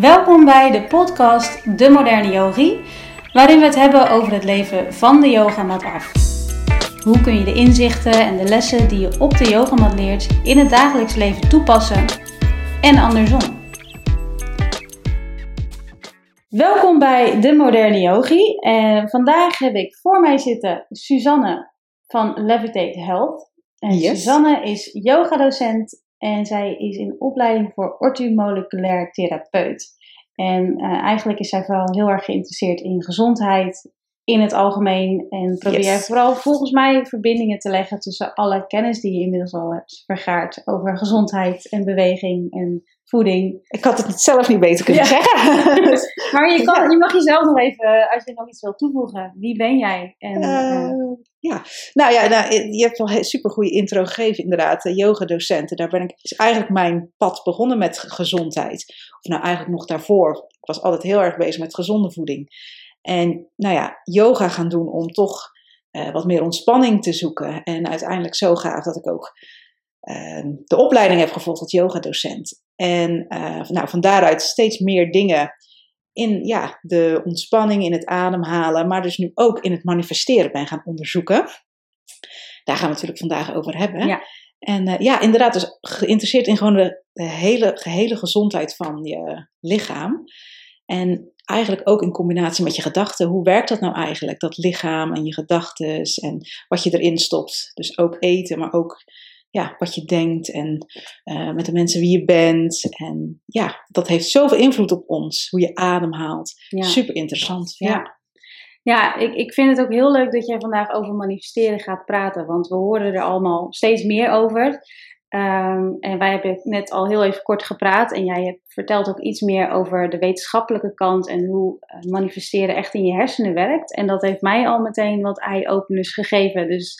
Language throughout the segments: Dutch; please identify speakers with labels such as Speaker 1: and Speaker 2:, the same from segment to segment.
Speaker 1: Welkom bij de podcast De Moderne Yogi, waarin we het hebben over het leven van de yogamat af. Hoe kun je de inzichten en de lessen die je op de yogamat leert in het dagelijks leven toepassen en andersom? Welkom bij De Moderne Yogi. En vandaag heb ik voor mij zitten Suzanne van Levitate Health. En
Speaker 2: Yes.
Speaker 1: Suzanne is yogadocent en zij is in opleiding voor orthomoleculair therapeut. En eh, eigenlijk is zij vooral heel erg geïnteresseerd in gezondheid in het algemeen. En probeer
Speaker 2: Yes.
Speaker 1: vooral volgens mij verbindingen te leggen tussen alle kennis die je inmiddels al hebt vergaard over gezondheid en beweging en voeding.
Speaker 2: Ik had het zelf niet beter kunnen
Speaker 1: Ja.
Speaker 2: zeggen.
Speaker 1: Maar je, kan, je mag jezelf nog even, eh, als je nog iets wil toevoegen, wie ben jij? En,
Speaker 2: Eh,
Speaker 1: eh,
Speaker 2: ja, nou ja, nou, je hebt wel een super goede intro gegeven, inderdaad. Yogadocenten, daar ben ik, is eigenlijk mijn pad begonnen met ge- gezondheid. Of nou eigenlijk nog daarvoor. Ik was altijd heel erg bezig met gezonde voeding. En nou ja, yoga gaan doen om toch eh, wat meer ontspanning te zoeken. En uiteindelijk zo gaaf dat ik ook eh, de opleiding heb gevolgd tot yogadocent. En eh, nou, van daaruit steeds meer dingen in ja, de ontspanning, in het ademhalen, maar dus nu ook in het manifesteren ben gaan onderzoeken. Daar gaan we het natuurlijk vandaag over hebben.
Speaker 1: Ja.
Speaker 2: En eh, ja, inderdaad, dus geïnteresseerd in gewoon de, de hele, gehele gezondheid van je lichaam. En eigenlijk ook in combinatie met je gedachten. Hoe werkt dat nou eigenlijk, dat lichaam en je gedachten en wat je erin stopt? Dus ook eten, maar ook ja, wat je denkt en eh, met de mensen wie je bent. En ja, dat heeft zoveel invloed op ons, hoe je ademhaalt.
Speaker 1: ja.
Speaker 2: Super interessant. Ja.
Speaker 1: Ja. Ja, ik, ik vind het ook heel leuk dat jij vandaag over manifesteren gaat praten, want we horen er allemaal steeds meer over. Ehm, en wij hebben net al heel even kort gepraat en jij hebt vertelt ook iets meer over de wetenschappelijke kant en hoe eh, manifesteren echt in je hersenen werkt. En dat heeft mij al meteen wat eye-openers gegeven. Dus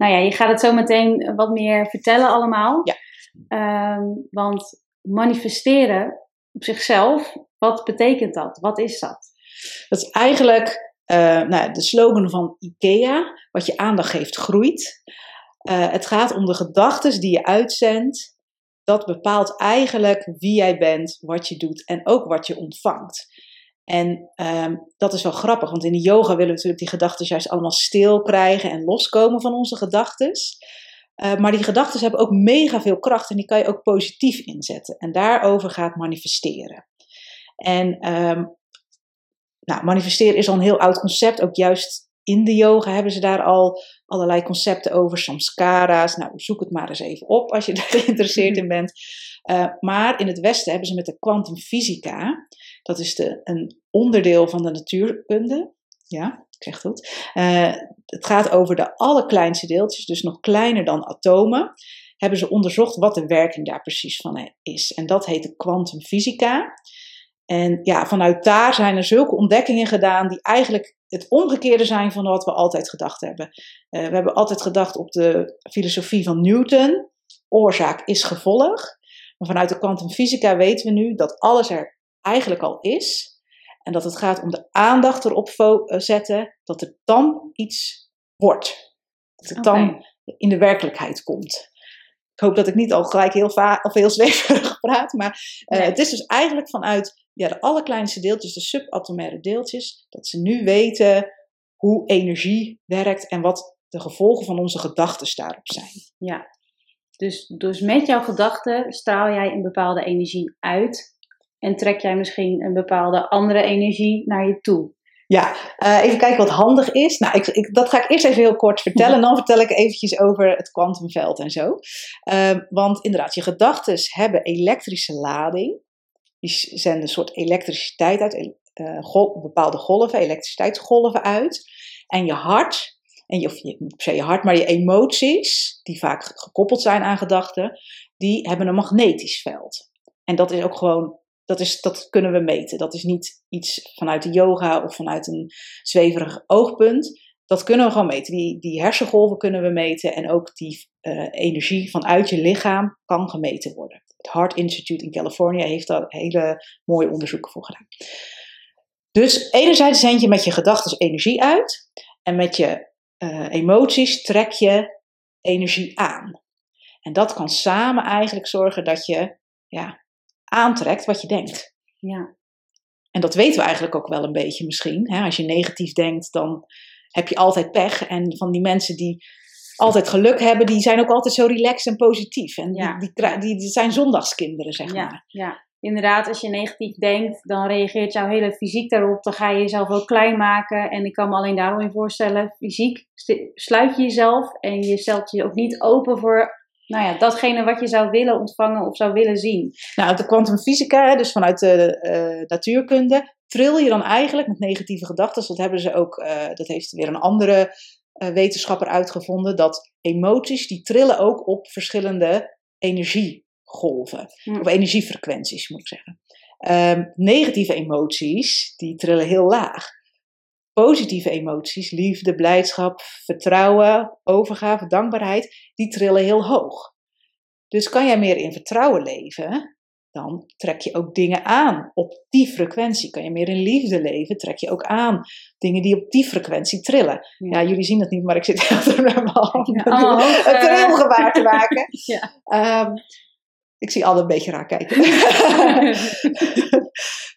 Speaker 1: nou ja, je gaat het zo meteen wat meer vertellen allemaal.
Speaker 2: Ja.
Speaker 1: Ehm, want manifesteren op zichzelf, wat betekent dat? Wat is dat?
Speaker 2: Dat is eigenlijk eh, nou, de slogan van IKEA. Wat je aandacht geeft, groeit. Eh, het gaat om de gedachten die je uitzendt. Dat bepaalt eigenlijk wie jij bent, wat je doet en ook wat je ontvangt. En ehm, dat is wel grappig, want in de yoga willen we natuurlijk die gedachten juist allemaal stil krijgen en loskomen van onze gedachten. Eh, maar die gedachten hebben ook mega veel kracht en die kan je ook positief inzetten. En daarover gaat manifesteren. En ehm, nou, manifesteren is al een heel oud concept. Ook juist in de yoga hebben ze daar al allerlei concepten over. Samskara's. Nou, zoek het maar eens even op als je daar geïnteresseerd in bent. Uh, maar in het Westen hebben ze met de kwantumfysica. Dat is de, een onderdeel van de natuurkunde. Ja, ik zeg goed. Uh, het gaat over de allerkleinste deeltjes, dus nog kleiner dan atomen. Hebben ze onderzocht wat de werking daar precies van is. En dat heet de kwantumfysica. En ja, vanuit daar zijn er zulke ontdekkingen gedaan die eigenlijk het omgekeerde zijn van wat we altijd gedacht hebben. Uh, we hebben altijd gedacht op de filosofie van Newton, oorzaak is gevolg. Maar vanuit de kwantumfysica weten we nu dat alles er eigenlijk al is. En dat het gaat om de aandacht erop zetten, dat er dan iets wordt. Dat het okay. dan in de werkelijkheid komt. Ik hoop dat ik niet al gelijk heel, va- of heel zweverig praat, maar uh, nee. het is dus eigenlijk vanuit ja, de allerkleinste deeltjes, de subatomaire deeltjes, dat ze nu weten hoe energie werkt en wat de gevolgen van onze gedachten daarop zijn.
Speaker 1: Ja, dus, dus met jouw gedachten straal jij een bepaalde energie uit en trek jij misschien een bepaalde andere energie naar je toe.
Speaker 2: Ja, uh, even kijken wat handig is. Nou, ik, ik, dat ga ik eerst even heel kort vertellen. En dan vertel ik eventjes over het kwantumveld en zo. Uh, want inderdaad, je gedachten hebben elektrische lading. Die zenden een soort elektriciteit uit, uh, gol, bepaalde golven, elektriciteitsgolven uit. En je hart, en je, of je, niet per se je hart, maar je emoties, die vaak gekoppeld zijn aan gedachten, die hebben een magnetisch veld. En dat is ook gewoon dat, is, dat kunnen we meten. Dat is niet iets vanuit de yoga of vanuit een zweverig oogpunt. Dat kunnen we gewoon meten. Die, die hersengolven kunnen we meten en ook die uh, energie vanuit je lichaam kan gemeten worden. Het Heart Institute in Californië heeft daar hele mooie onderzoeken voor gedaan. Dus enerzijds zend je met je gedachten energie uit en met je uh, emoties trek je energie aan. En dat kan samen eigenlijk zorgen dat je ja, aantrekt wat je denkt.
Speaker 1: Ja.
Speaker 2: En dat weten we eigenlijk ook wel een beetje misschien. Hè? Als je negatief denkt, dan heb je altijd pech. En van die mensen die altijd geluk hebben, die zijn ook altijd zo relaxed en positief. En
Speaker 1: Ja.
Speaker 2: die, die, die, die zijn zondagskinderen, zeg
Speaker 1: Ja,
Speaker 2: maar.
Speaker 1: ja, inderdaad, als je negatief denkt, dan reageert jouw hele fysiek daarop. Dan ga je jezelf ook klein maken. En ik kan me alleen daarom in voorstellen, fysiek sluit je jezelf en je stelt je ook niet open voor nou ja, datgene wat je zou willen ontvangen of zou willen zien.
Speaker 2: Nou, de kwantumfysica, dus vanuit de eh, natuurkunde, tril je dan eigenlijk met negatieve gedachten. Dat hebben ze ook, eh, dat heeft weer een andere wetenschapper uitgevonden, dat emoties, die trillen ook op verschillende energiegolven. Of energiefrequenties, moet ik zeggen. Ehm, negatieve emoties, die trillen heel laag. Positieve emoties, liefde, blijdschap, vertrouwen, overgave, dankbaarheid, die trillen heel hoog. Dus kan jij meer in vertrouwen leven, dan trek je ook dingen aan op die frequentie. Kan je meer in liefde leven, trek je ook aan dingen die op die frequentie trillen. Ja, jullie zien het niet, maar ik zit heel erg met mijn handen
Speaker 1: Ja, allemaal hoog,
Speaker 2: een
Speaker 1: eh,
Speaker 2: trilgebaar te maken.
Speaker 1: Ja.
Speaker 2: Ehm, ik zie alle een beetje raar kijken.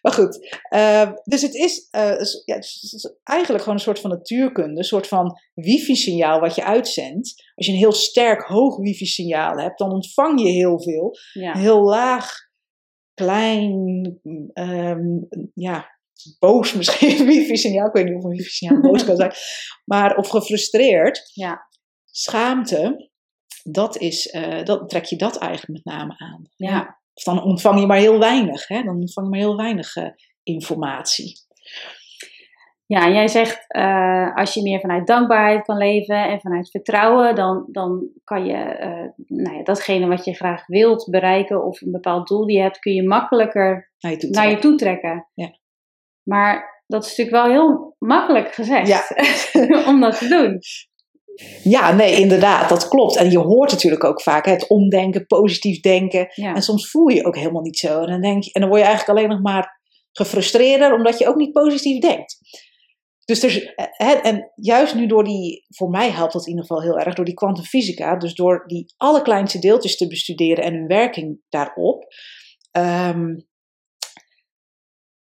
Speaker 2: maar goed, ehm, dus het is, eh, ja, het is eigenlijk gewoon een soort van natuurkunde, een soort van wifi-signaal wat je uitzendt. Als je een heel sterk hoog wifi-signaal hebt, dan ontvang je heel veel.
Speaker 1: ja.
Speaker 2: Heel laag, klein, ehm, ja, boos misschien, wifi-signaal. Ik weet niet of een wifi-signaal boos kan zijn. Maar, of gefrustreerd.
Speaker 1: Ja.
Speaker 2: Schaamte, dat is, eh, dat, trek je dat eigenlijk met name aan.
Speaker 1: Ja.
Speaker 2: Of dan ontvang je maar heel weinig. Hè? Dan ontvang je maar heel weinig eh, informatie.
Speaker 1: Ja, jij zegt uh, als je meer vanuit dankbaarheid kan leven en vanuit vertrouwen, dan, dan kan je uh, nou ja, datgene wat je graag wilt bereiken of een bepaald doel die je hebt, kun je makkelijker
Speaker 2: naar je toe
Speaker 1: naar je toe trekken.
Speaker 2: Ja.
Speaker 1: Maar dat is natuurlijk wel heel makkelijk gezegd
Speaker 2: Ja.
Speaker 1: om dat te doen.
Speaker 2: Ja, nee, inderdaad, dat klopt. En je hoort natuurlijk ook vaak hè, het omdenken, positief denken.
Speaker 1: Ja.
Speaker 2: En soms voel je je ook helemaal niet zo. En dan, denk je, en dan word je eigenlijk alleen nog maar gefrustreerder omdat je ook niet positief denkt. Dus er hè, en juist nu door die, voor mij helpt dat in ieder geval heel erg, door die kwantumfysica, dus door die allerkleinste deeltjes te bestuderen en hun werking daarop, ehm,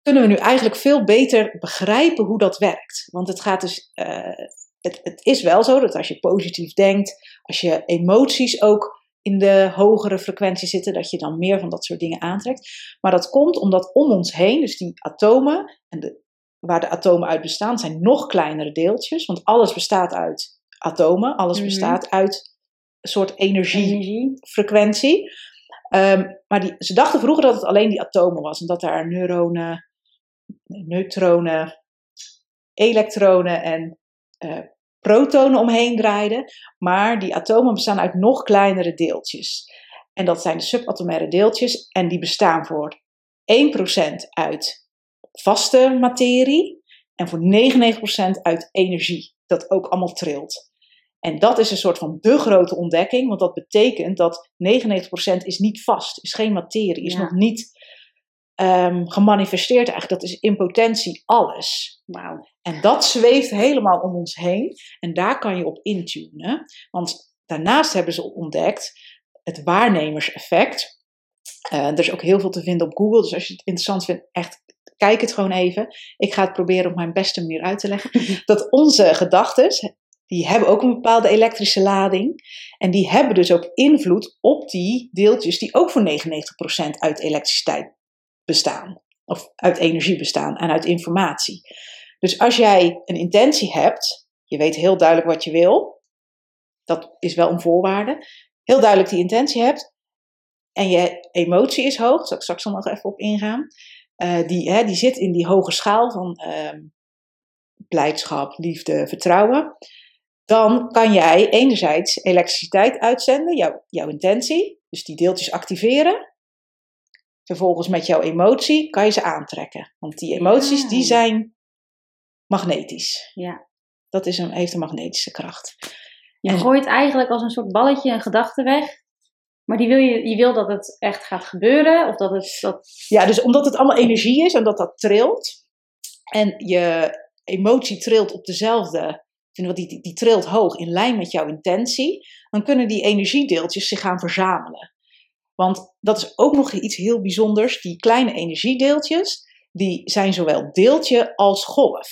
Speaker 2: kunnen we nu eigenlijk veel beter begrijpen hoe dat werkt. Want het gaat dus, uh, het, het is wel zo dat als je positief denkt, als je emoties ook in de hogere frequentie zitten, dat je dan meer van dat soort dingen aantrekt. Maar dat komt omdat om ons heen, dus die atomen en de, waar de atomen uit bestaan, zijn nog kleinere deeltjes. Want alles bestaat uit atomen, alles
Speaker 1: Mhm.
Speaker 2: bestaat uit een soort
Speaker 1: Energie.
Speaker 2: energiefrequentie. Um, maar die, ze dachten vroeger dat het alleen die atomen was en dat daar neuronen, neutronen, elektronen en uh, protonen omheen draaiden. Maar die atomen bestaan uit nog kleinere deeltjes. En dat zijn de subatomaire deeltjes en die bestaan voor 1% uit vaste materie en voor 99% uit energie, dat ook allemaal trilt. En dat is een soort van de grote ontdekking, want dat betekent dat 99% is niet vast, is geen materie, is
Speaker 1: Ja.
Speaker 2: nog niet um, gemanifesteerd eigenlijk. Dat is in potentie alles. En dat zweeft helemaal om ons heen en daar kan je op intunen. Want daarnaast hebben ze ontdekt het waarnemerseffect. Uh, er is ook heel veel te vinden op Google, dus als je het interessant vindt, echt kijk het gewoon even. Ik ga het proberen op mijn beste manier uit te leggen. dat onze gedachten, die hebben ook een bepaalde elektrische lading. En die hebben dus ook invloed op die deeltjes die ook voor 99% uit elektriciteit bestaan. Of uit energie bestaan en uit informatie. Dus als jij een intentie hebt, je weet heel duidelijk wat je wil. Dat is wel een voorwaarde. Heel duidelijk die intentie hebt. En je emotie is hoog, daar zal ik straks nog even op ingaan. Uh, die, hè, die zit in die hoge schaal van uh, blijdschap, liefde, vertrouwen. Dan kan jij enerzijds elektriciteit uitzenden, jouw, jouw intentie, dus die deeltjes activeren. Vervolgens met jouw emotie kan je ze aantrekken. Want die emoties
Speaker 1: Ja.
Speaker 2: die zijn magnetisch.
Speaker 1: Ja.
Speaker 2: Dat is een, heeft een magnetische kracht.
Speaker 1: Je
Speaker 2: En-
Speaker 1: gooit eigenlijk als een soort balletje een gedachte weg. Maar die wil je, je wil dat het echt gaat gebeuren. Of dat het. Dat,
Speaker 2: Ja, dus omdat het allemaal energie is en dat dat trilt. En je emotie trilt op dezelfde. Die, die, die trilt hoog in lijn met jouw intentie. Dan kunnen die energiedeeltjes zich gaan verzamelen. Want dat is ook nog iets heel bijzonders. Die kleine energiedeeltjes, die zijn zowel deeltje als golf.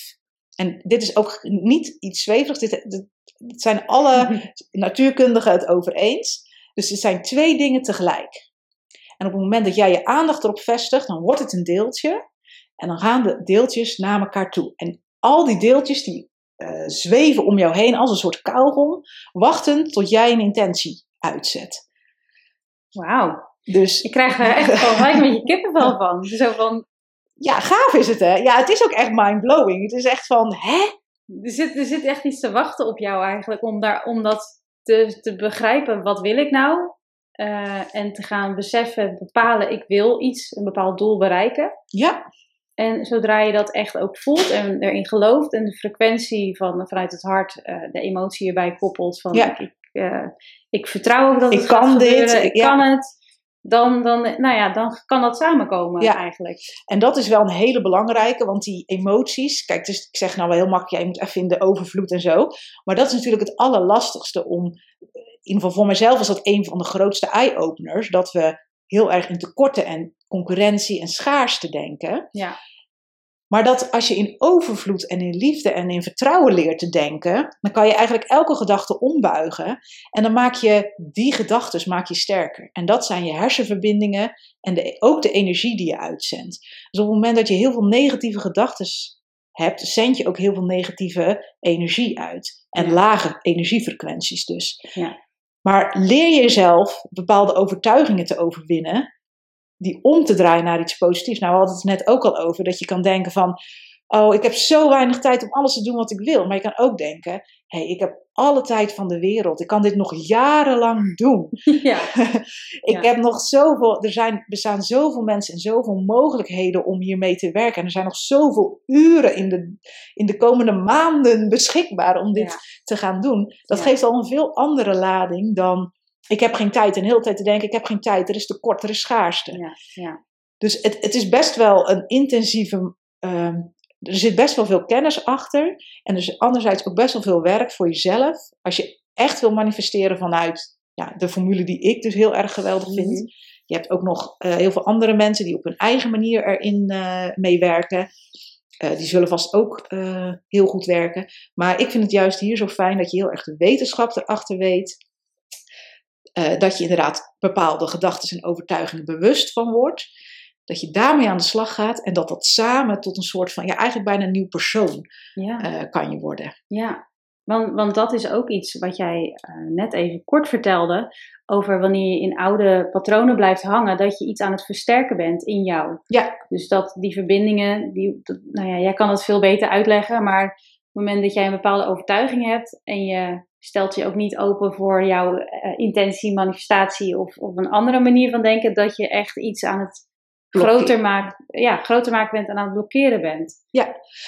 Speaker 2: En dit is ook niet iets zweverigs. Dit, dit, dit zijn alle natuurkundigen het over eens. Dus het zijn twee dingen tegelijk. En op het moment dat jij je aandacht erop vestigt, dan wordt het een deeltje. En dan gaan de deeltjes naar elkaar toe. En al die deeltjes die uh, zweven om jou heen als een soort kauwgom, wachten tot jij een intentie uitzet.
Speaker 1: Wauw. Dus, ik krijg er echt gewoon gelijk met je kippenvel van. Zo van.
Speaker 2: Ja, gaaf is het hè. Ja, het is ook echt mind-blowing. Het is echt van, hè?
Speaker 1: Er zit, er zit echt iets te wachten op jou eigenlijk om, daar, om dat te, te begrijpen. Wat wil ik nou? Uh, en te gaan beseffen, bepalen, ik wil iets, een bepaald doel bereiken.
Speaker 2: Ja.
Speaker 1: En zodra je dat echt ook voelt en erin gelooft en de frequentie van, vanuit het hart, uh, de emotie erbij koppelt van
Speaker 2: ja.
Speaker 1: ik, uh, ik vertrouw ook dat
Speaker 2: ik
Speaker 1: het
Speaker 2: kan dit,
Speaker 1: gebeuren, ik
Speaker 2: ja.
Speaker 1: kan het, dan, dan, nou ja, dan kan dat samenkomen
Speaker 2: Ja.
Speaker 1: eigenlijk.
Speaker 2: En dat is wel een hele belangrijke, want die emoties, kijk, dus ik zeg nou wel heel makkelijk, ja, je moet even in de overvloed en zo. Maar dat is natuurlijk het allerlastigste om, in ieder geval voor mezelf was dat een van de grootste eye-openers, dat we heel erg in tekorten en concurrentie en schaarste denken.
Speaker 1: Ja,
Speaker 2: Maar dat als je in overvloed en in liefde en in vertrouwen leert te denken, dan kan je eigenlijk elke gedachte ombuigen. En dan maak je die gedachten maak je sterker. En dat zijn je hersenverbindingen en de, ook de energie die je uitzendt. Dus op het moment dat je heel veel negatieve gedachten hebt, zend je ook heel veel negatieve energie uit. En
Speaker 1: Ja.
Speaker 2: lage energiefrequenties dus.
Speaker 1: Ja.
Speaker 2: Maar leer jezelf bepaalde overtuigingen te overwinnen die om te draaien naar iets positiefs. Nou, we hadden het net ook al over dat je kan denken van, oh, ik heb zo weinig tijd om alles te doen wat ik wil. Maar je kan ook denken, hé, hey, ik heb alle tijd van de wereld. Ik kan dit nog jarenlang doen.
Speaker 1: ja,
Speaker 2: ik
Speaker 1: Ja.
Speaker 2: heb nog zoveel, er zijn, bestaan zoveel mensen en zoveel mogelijkheden om hiermee te werken. En er zijn nog zoveel uren in de, in de komende maanden beschikbaar om dit
Speaker 1: Ja.
Speaker 2: te gaan doen. Dat geeft al een veel andere lading dan, ik heb geen tijd. En de hele tijd te denken, ik heb geen tijd, er is tekort, er is schaarste.
Speaker 1: ja, ja.
Speaker 2: Dus het, het is best wel een intensieve. ehm, er zit best wel veel kennis achter. En er is anderzijds ook best wel veel werk voor jezelf. Als je echt wil manifesteren vanuit ja, de formule die ik dus heel erg geweldig vind.
Speaker 1: Mhm.
Speaker 2: Je hebt ook nog eh, heel veel andere mensen die op hun eigen manier erin eh meewerken. Eh, die zullen vast ook heel goed werken. Maar ik vind het juist hier zo fijn dat je heel erg de wetenschap erachter weet. Eh, dat je inderdaad bepaalde gedachten en overtuigingen bewust van wordt. Dat je daarmee aan de slag gaat en dat dat samen tot een soort van, ja, eigenlijk bijna een nieuw persoon
Speaker 1: ja.
Speaker 2: eh, kan je worden.
Speaker 1: Ja, want, want dat is ook iets wat jij eh, net even kort vertelde. Over wanneer je in oude patronen blijft hangen, dat je iets aan het versterken bent in jou.
Speaker 2: Ja.
Speaker 1: Dus dat die verbindingen, die, dat- nou ja, jij kan het veel beter uitleggen, maar op het moment dat jij een bepaalde overtuiging hebt en je stelt je ook niet open voor jouw eh, intentie, manifestatie of, of een andere manier van denken, dat je echt iets aan het
Speaker 2: Blokkeren.
Speaker 1: groter maken, ja, groter maken bent en aan het blokkeren bent.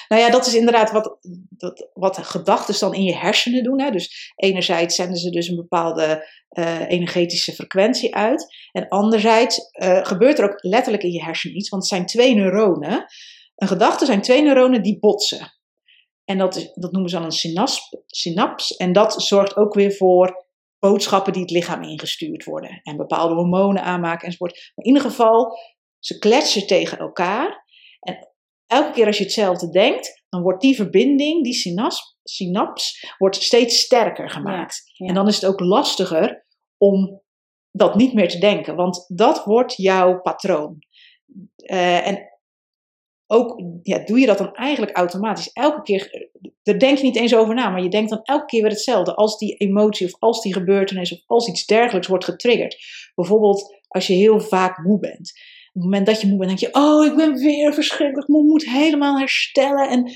Speaker 2: Nou ja, dat is inderdaad wat, dat, wat gedachten dan in je hersenen doen. Hè. Dus enerzijds zenden ze dus een bepaalde eh, energetische frequentie uit. En anderzijds eh, gebeurt er ook letterlijk in je hersenen iets, want het zijn twee neuronen. Een gedachte zijn twee neuronen die botsen. En dat, is, dat noemen ze dan een synaps, synaps. En dat zorgt ook weer voor boodschappen die het lichaam ingestuurd worden. En bepaalde hormonen aanmaken enzovoort. Maar in ieder geval, ze kletsen tegen elkaar. En elke keer als je hetzelfde denkt, dan wordt die verbinding, die synaps, synaps wordt steeds sterker gemaakt.
Speaker 1: Ja, ja.
Speaker 2: En dan is het ook lastiger om dat niet meer te denken, want dat wordt jouw patroon. Eh, en ook ja, doe je dat dan eigenlijk automatisch. Elke keer, daar denk je niet eens over na, maar je denkt dan elke keer weer hetzelfde. Als die emotie of als die gebeurtenis of als iets dergelijks wordt getriggerd. Bijvoorbeeld als je heel vaak moe bent. Op het moment dat je moe bent, denk je, oh, ik ben weer verschrikkelijk moe, moet helemaal herstellen. En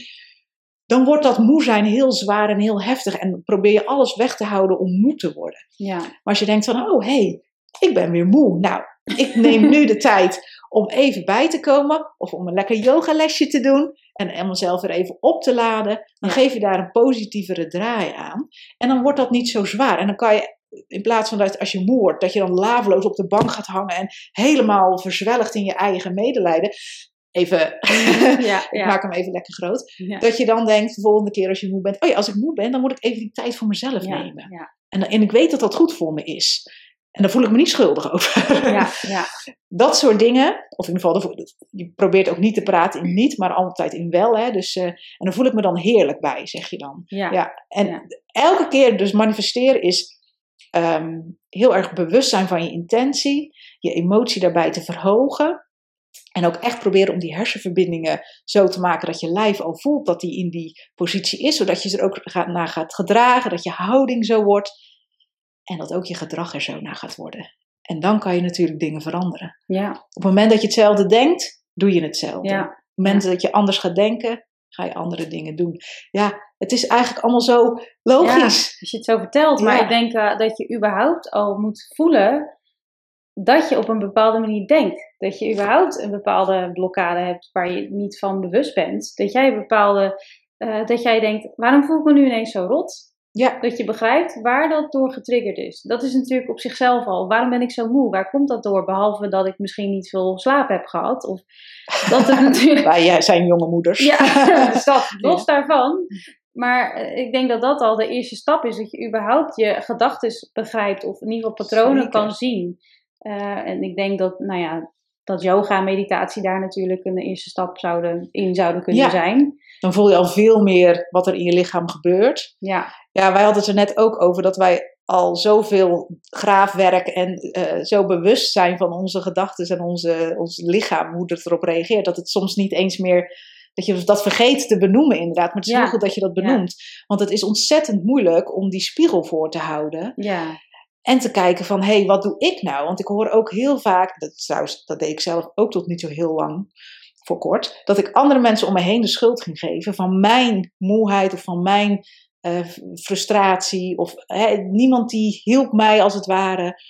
Speaker 2: dan wordt dat moe zijn heel zwaar en heel heftig. En probeer je alles weg te houden om moe te worden.
Speaker 1: Ja,
Speaker 2: Maar als je denkt van, oh hé, hey, ik ben weer moe. Nou, ik neem nu de tijd om even bij te komen. Of om een lekker yogalesje te doen. En mezelf weer even op te laden. Dan
Speaker 1: Ja.
Speaker 2: geef je daar een positievere draai aan. En dan wordt dat niet zo zwaar. En dan kan je, in plaats van dat als je moe wordt, dat je dan laveloos op de bank gaat hangen. En helemaal verzwelligd in je eigen medelijden. Even,
Speaker 1: ja,
Speaker 2: ik
Speaker 1: ja.
Speaker 2: maak hem even lekker groot. Dat je dan denkt, de volgende keer als je moe bent. Oh ja, als ik moe ben, dan moet ik even die tijd voor mezelf nemen. En, en ik weet dat dat goed voor me is. En daar voel ik me niet schuldig over.
Speaker 1: Ja, ja.
Speaker 2: Dat soort dingen, of in ieder geval, je probeert ook niet te praten in niet, maar altijd in wel. Hè? Dus, uh, en dan voel ik me dan heerlijk bij, zeg je dan.
Speaker 1: Ja.
Speaker 2: ja. En
Speaker 1: Ja.
Speaker 2: elke keer, dus manifesteren is ehm, heel erg bewust zijn van je intentie, je emotie daarbij te verhogen. En ook echt proberen om die hersenverbindingen zo te maken dat je lijf al voelt dat die in die positie is, zodat je er ook gaat, naar gaat gedragen, dat je houding zo wordt en dat ook je gedrag er zo naar gaat worden. En dan kan je natuurlijk dingen veranderen.
Speaker 1: Ja,
Speaker 2: Op het moment dat je hetzelfde denkt, doe je hetzelfde.
Speaker 1: ja.
Speaker 2: Op het moment dat je anders gaat denken, ga je andere dingen doen. Ja, het is eigenlijk allemaal zo logisch.
Speaker 1: Als je het zo vertelt, maar
Speaker 2: Ja.
Speaker 1: ik denk eh, dat je überhaupt al moet voelen dat je op een bepaalde manier denkt. Dat je überhaupt een bepaalde blokkade hebt waar je niet van bewust bent. Dat jij bepaalde, eh, dat jij denkt, waarom voel ik me nu ineens zo rot?
Speaker 2: Ja,
Speaker 1: Dat je begrijpt waar dat door getriggerd is. Dat is natuurlijk op zichzelf al. Waarom ben ik zo moe? Waar komt dat door? Behalve dat ik misschien niet veel slaap heb gehad. Of dat er natuurlijk
Speaker 2: wij jij zijn jonge moeders.
Speaker 1: ja, dus dat, los daarvan. Maar eh, ik denk dat dat al de eerste stap is. Dat je überhaupt je gedachten begrijpt. Of in ieder geval patronen
Speaker 2: Zeker.
Speaker 1: kan zien. Eh, en ik denk dat, nou ja, dat yoga en meditatie daar natuurlijk een eerste stap zouden, in zouden kunnen
Speaker 2: Ja.
Speaker 1: zijn.
Speaker 2: Dan voel je al veel meer wat er in je lichaam gebeurt.
Speaker 1: Ja,
Speaker 2: Ja, wij hadden het er net ook over dat wij al zoveel graafwerk en eh, zo bewust zijn van onze gedachten en onze, ons lichaam, hoe het erop reageert, dat het soms niet eens meer, dat je dat vergeet te benoemen inderdaad. Maar het is
Speaker 1: Ja.
Speaker 2: heel goed dat je dat
Speaker 1: Ja.
Speaker 2: benoemt. Want het is ontzettend moeilijk om die spiegel voor te houden
Speaker 1: ja,
Speaker 2: en te kijken van, hé, hey, wat doe ik nou? Want ik hoor ook heel vaak, dat, trouwens, dat deed ik zelf ook tot niet zo heel lang, voor kort, dat ik andere mensen om me heen de schuld ging geven van mijn moeheid of van mijn eh, frustratie. Of hè, niemand die hielp mij als het ware.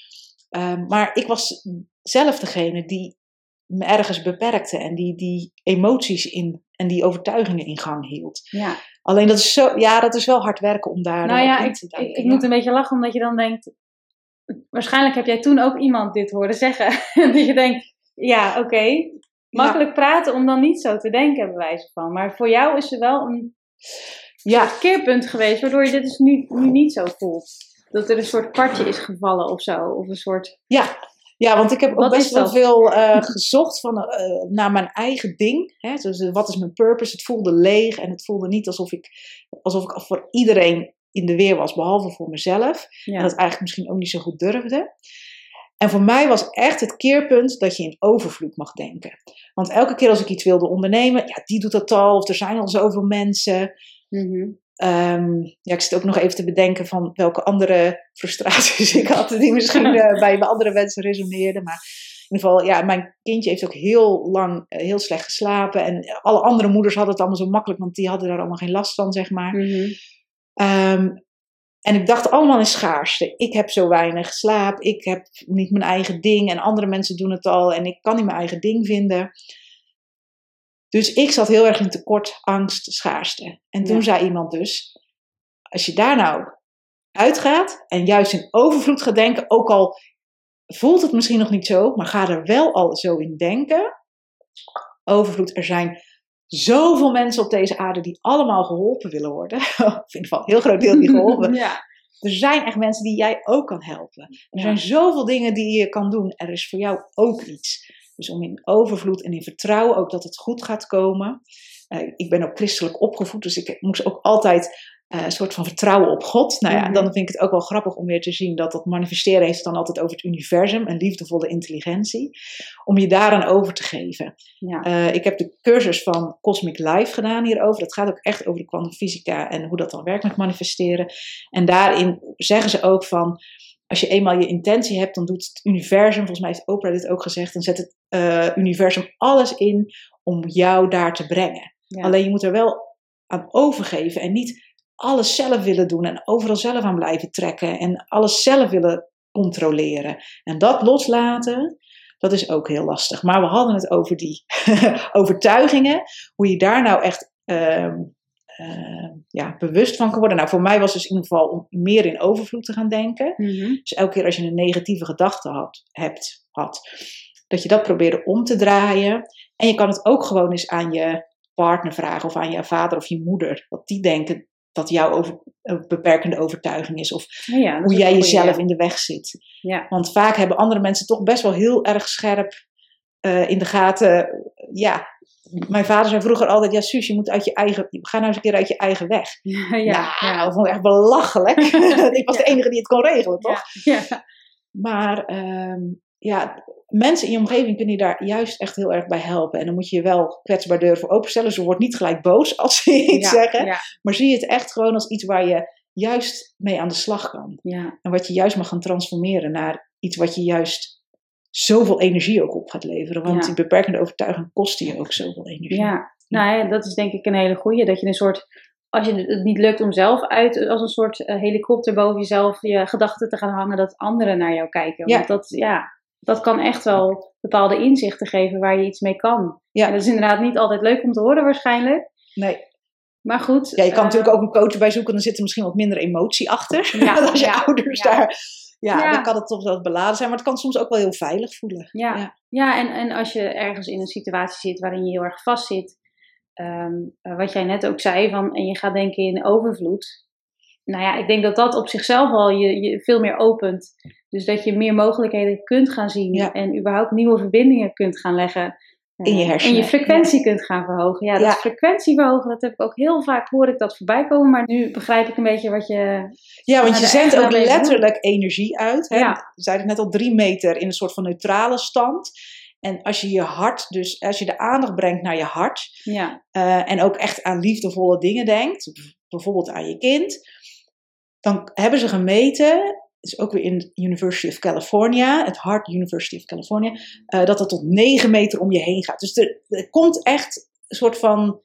Speaker 2: Ehm, maar ik was zelf degene die me ergens beperkte en die die emoties in en die overtuigingen in gang hield.
Speaker 1: ja.
Speaker 2: Alleen dat is zo, ja, dat is wel hard werken om daar
Speaker 1: Nou ja,
Speaker 2: in
Speaker 1: ik,
Speaker 2: te
Speaker 1: ik, ik
Speaker 2: Ja.
Speaker 1: moet een beetje lachen omdat je dan denkt... Waarschijnlijk heb jij toen ook iemand dit horen zeggen. dat je denkt, ja, oké. Makkelijk praten om dan niet zo te denken, bij wijze van. Maar voor jou is er wel een
Speaker 2: Ja,
Speaker 1: keerpunt geweest, waardoor je dit dus nu, nu niet zo voelt. Dat er een soort kwartje is gevallen of zo. Of een soort.
Speaker 2: Ja, ja, want ik heb ook best wel veel eh, gezocht van, eh, naar mijn eigen ding. Hè? Dus eh, wat is mijn purpose? Het voelde leeg en het voelde niet alsof ik, alsof ik voor iedereen in de weer was, behalve voor mezelf. En dat eigenlijk misschien ook niet zo goed durfde. En voor mij was echt het keerpunt dat je in overvloed mag denken. Want elke keer als ik iets wilde ondernemen, ja, die doet dat al, of er zijn al zoveel mensen.
Speaker 1: Mhm.
Speaker 2: Ehm, ja, ik zit ook nog even te bedenken van welke andere frustraties ik had, die misschien eh, bij bij andere mensen resoneerden. Maar in ieder geval, ja, mijn kindje heeft ook heel lang eh, heel slecht geslapen. En alle andere moeders hadden het allemaal zo makkelijk, want die hadden daar allemaal geen last van, zeg maar. Ehm, en ik dacht allemaal in schaarste. Ik heb zo weinig slaap, ik heb niet mijn eigen ding en andere mensen doen het al en ik kan niet mijn eigen ding vinden. Dus ik zat heel erg in tekort, angst, schaarste. En toen
Speaker 1: Ja.
Speaker 2: zei iemand dus, als je daar nou uitgaat en juist in overvloed gaat denken, ook al voelt het misschien nog niet zo, maar ga er wel al zo in denken. Overvloed, er zijn zoveel mensen op deze aarde die allemaal geholpen willen worden. of in ieder geval een heel groot deel die geholpen.
Speaker 1: ja.
Speaker 2: Er zijn echt mensen die jij ook kan helpen. Er zijn zoveel dingen die je kan doen. Er is voor jou ook iets. Dus om in overvloed en in vertrouwen ook dat het goed gaat komen. Eh, ik ben ook christelijk opgevoed, dus ik moest ook altijd eh, een soort van vertrouwen op God. Nou ja,
Speaker 1: Mhm.
Speaker 2: dan vind ik het ook wel grappig om weer te zien dat dat manifesteren heeft dan altijd over het universum, een liefdevolle intelligentie. Om je daaraan over te geven.
Speaker 1: Ja.
Speaker 2: Eh, ik heb de cursus van Cosmic Life gedaan hierover. Dat gaat ook echt over de kwantumfysica en hoe dat dan werkt met manifesteren. En daarin zeggen ze ook van, als je eenmaal je intentie hebt, dan doet het universum, volgens mij heeft Oprah dit ook gezegd, dan zet het eh, universum alles in om jou daar te brengen.
Speaker 1: Ja.
Speaker 2: Alleen je moet er wel aan overgeven en niet alles zelf willen doen en overal zelf aan blijven trekken en alles zelf willen controleren. En dat loslaten, dat is ook heel lastig. Maar we hadden het over die overtuigingen, hoe je daar nou echt ehm, ehm, ja, bewust van kan worden. Nou, voor mij was dus in ieder geval om meer in overvloed te gaan denken.
Speaker 1: Mhm.
Speaker 2: Dus elke keer als je een negatieve gedachte had, hebt, had, dat je dat probeerde om te draaien. En je kan het ook gewoon eens aan je partner vragen of aan je vader of je moeder. Wat die denken dat jouw over, een beperkende overtuiging is. Of
Speaker 1: Ja,
Speaker 2: hoe jij jezelf in de weg zit.
Speaker 1: Ja,
Speaker 2: Want vaak hebben andere mensen toch best wel heel erg scherp eh, in de gaten. Ja, mijn vader zei vroeger altijd: Ja, Suus, je moet uit je eigen. Ga nou eens een keer uit je eigen weg.
Speaker 1: ja,
Speaker 2: nou,
Speaker 1: ja.
Speaker 2: dat vond ik echt belachelijk. ik was de enige die het kon regelen, toch?
Speaker 1: Ja, ja.
Speaker 2: Maar ehm, ja, mensen in je omgeving kunnen je daar juist echt heel erg bij helpen. En dan moet je je wel kwetsbaar durven openstellen. Ze wordt niet gelijk boos als ze iets
Speaker 1: Ja,
Speaker 2: zeggen.
Speaker 1: Ja,
Speaker 2: Maar zie het echt gewoon als iets waar je juist mee aan de slag kan.
Speaker 1: ja,
Speaker 2: En wat je juist mag gaan transformeren naar iets wat je juist zoveel energie ook op gaat leveren. Want die beperkende overtuiging kost je ook zoveel energie.
Speaker 1: ja. Nou ja, dat is denk ik een hele goeie. Dat je een soort, als je het niet lukt om zelf uit, als een soort eh, helikopter boven jezelf je gedachten te gaan hangen, dat anderen naar jou kijken.
Speaker 2: Ja.
Speaker 1: Want dat, ja, dat kan echt wel bepaalde inzichten geven waar je iets mee kan.
Speaker 2: Ja.
Speaker 1: En dat is inderdaad niet altijd leuk om te horen waarschijnlijk.
Speaker 2: Nee.
Speaker 1: Maar goed.
Speaker 2: Ja, je kan
Speaker 1: eh,
Speaker 2: natuurlijk ook een coach bij zoeken, dan zit er misschien wat minder emotie achter.
Speaker 1: Ja,
Speaker 2: als je
Speaker 1: ja,
Speaker 2: ouders
Speaker 1: ja.
Speaker 2: daar. Ja, dan kan het toch wel beladen zijn, maar het kan soms ook wel heel veilig voelen.
Speaker 1: Ja,
Speaker 2: Ja.
Speaker 1: en, en als je ergens in een situatie zit waarin je heel erg vastzit, ehm, eh, wat jij net ook zei, van, en je gaat denken in overvloed. Nou ja, ik denk dat dat op zichzelf al je, je veel meer opent. Dus dat je meer mogelijkheden kunt gaan zien
Speaker 2: Ja.
Speaker 1: en überhaupt nieuwe verbindingen kunt gaan leggen.
Speaker 2: In je
Speaker 1: Eh,
Speaker 2: hersenen,
Speaker 1: En je frequentie kunt gaan verhogen. Ja, dat
Speaker 2: Ja.
Speaker 1: frequentie verhogen, dat heb ik ook heel vaak hoor ik dat voorbij komen. Maar nu begrijp ik een beetje wat je...
Speaker 2: Ja, want je zendt ook letterlijk energie uit. Hè?
Speaker 1: Ja.
Speaker 2: Zeiden het net al drie meter in een soort van neutrale stand. En als je je hart, dus als je de aandacht brengt naar je hart.
Speaker 1: Ja,
Speaker 2: eh, en ook echt aan liefdevolle dingen denkt. Bijvoorbeeld aan je kind. Dan hebben ze gemeten, is ook weer in de University of California, het Hart University of California, eh, dat het tot 9 meter om je heen gaat. Dus er, er komt echt een soort van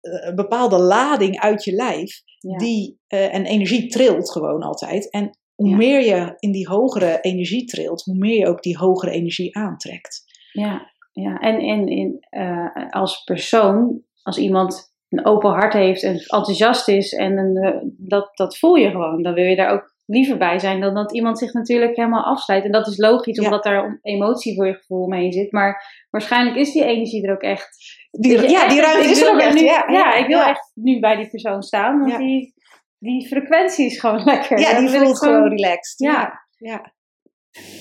Speaker 2: eh, een bepaalde lading uit je lijf
Speaker 1: ja.
Speaker 2: die, eh, en energie trilt gewoon altijd. En hoe
Speaker 1: Ja.
Speaker 2: meer je in die hogere energie trilt, hoe meer je ook die hogere energie aantrekt.
Speaker 1: Ja, ja. en, en, en als persoon, als iemand een open hart heeft en enthousiast is, en een, eh, dat, dat voel je gewoon. Dan wil je daar ook liever bij zijn dan dat iemand zich natuurlijk helemaal afsluit. En dat is logisch,
Speaker 2: Ja.
Speaker 1: omdat daar emotie voor je gevoel mee zit. Maar waarschijnlijk is die energie er ook echt.
Speaker 2: Die, ja,
Speaker 1: echt-
Speaker 2: die ruimte is er ook echt.
Speaker 1: Nu,
Speaker 2: ja,
Speaker 1: ja, ik wil echt nu bij die persoon staan, want die, die frequentie is gewoon lekker.
Speaker 2: Ja, die voelt gewoon relaxed.
Speaker 1: Ja.
Speaker 2: ja.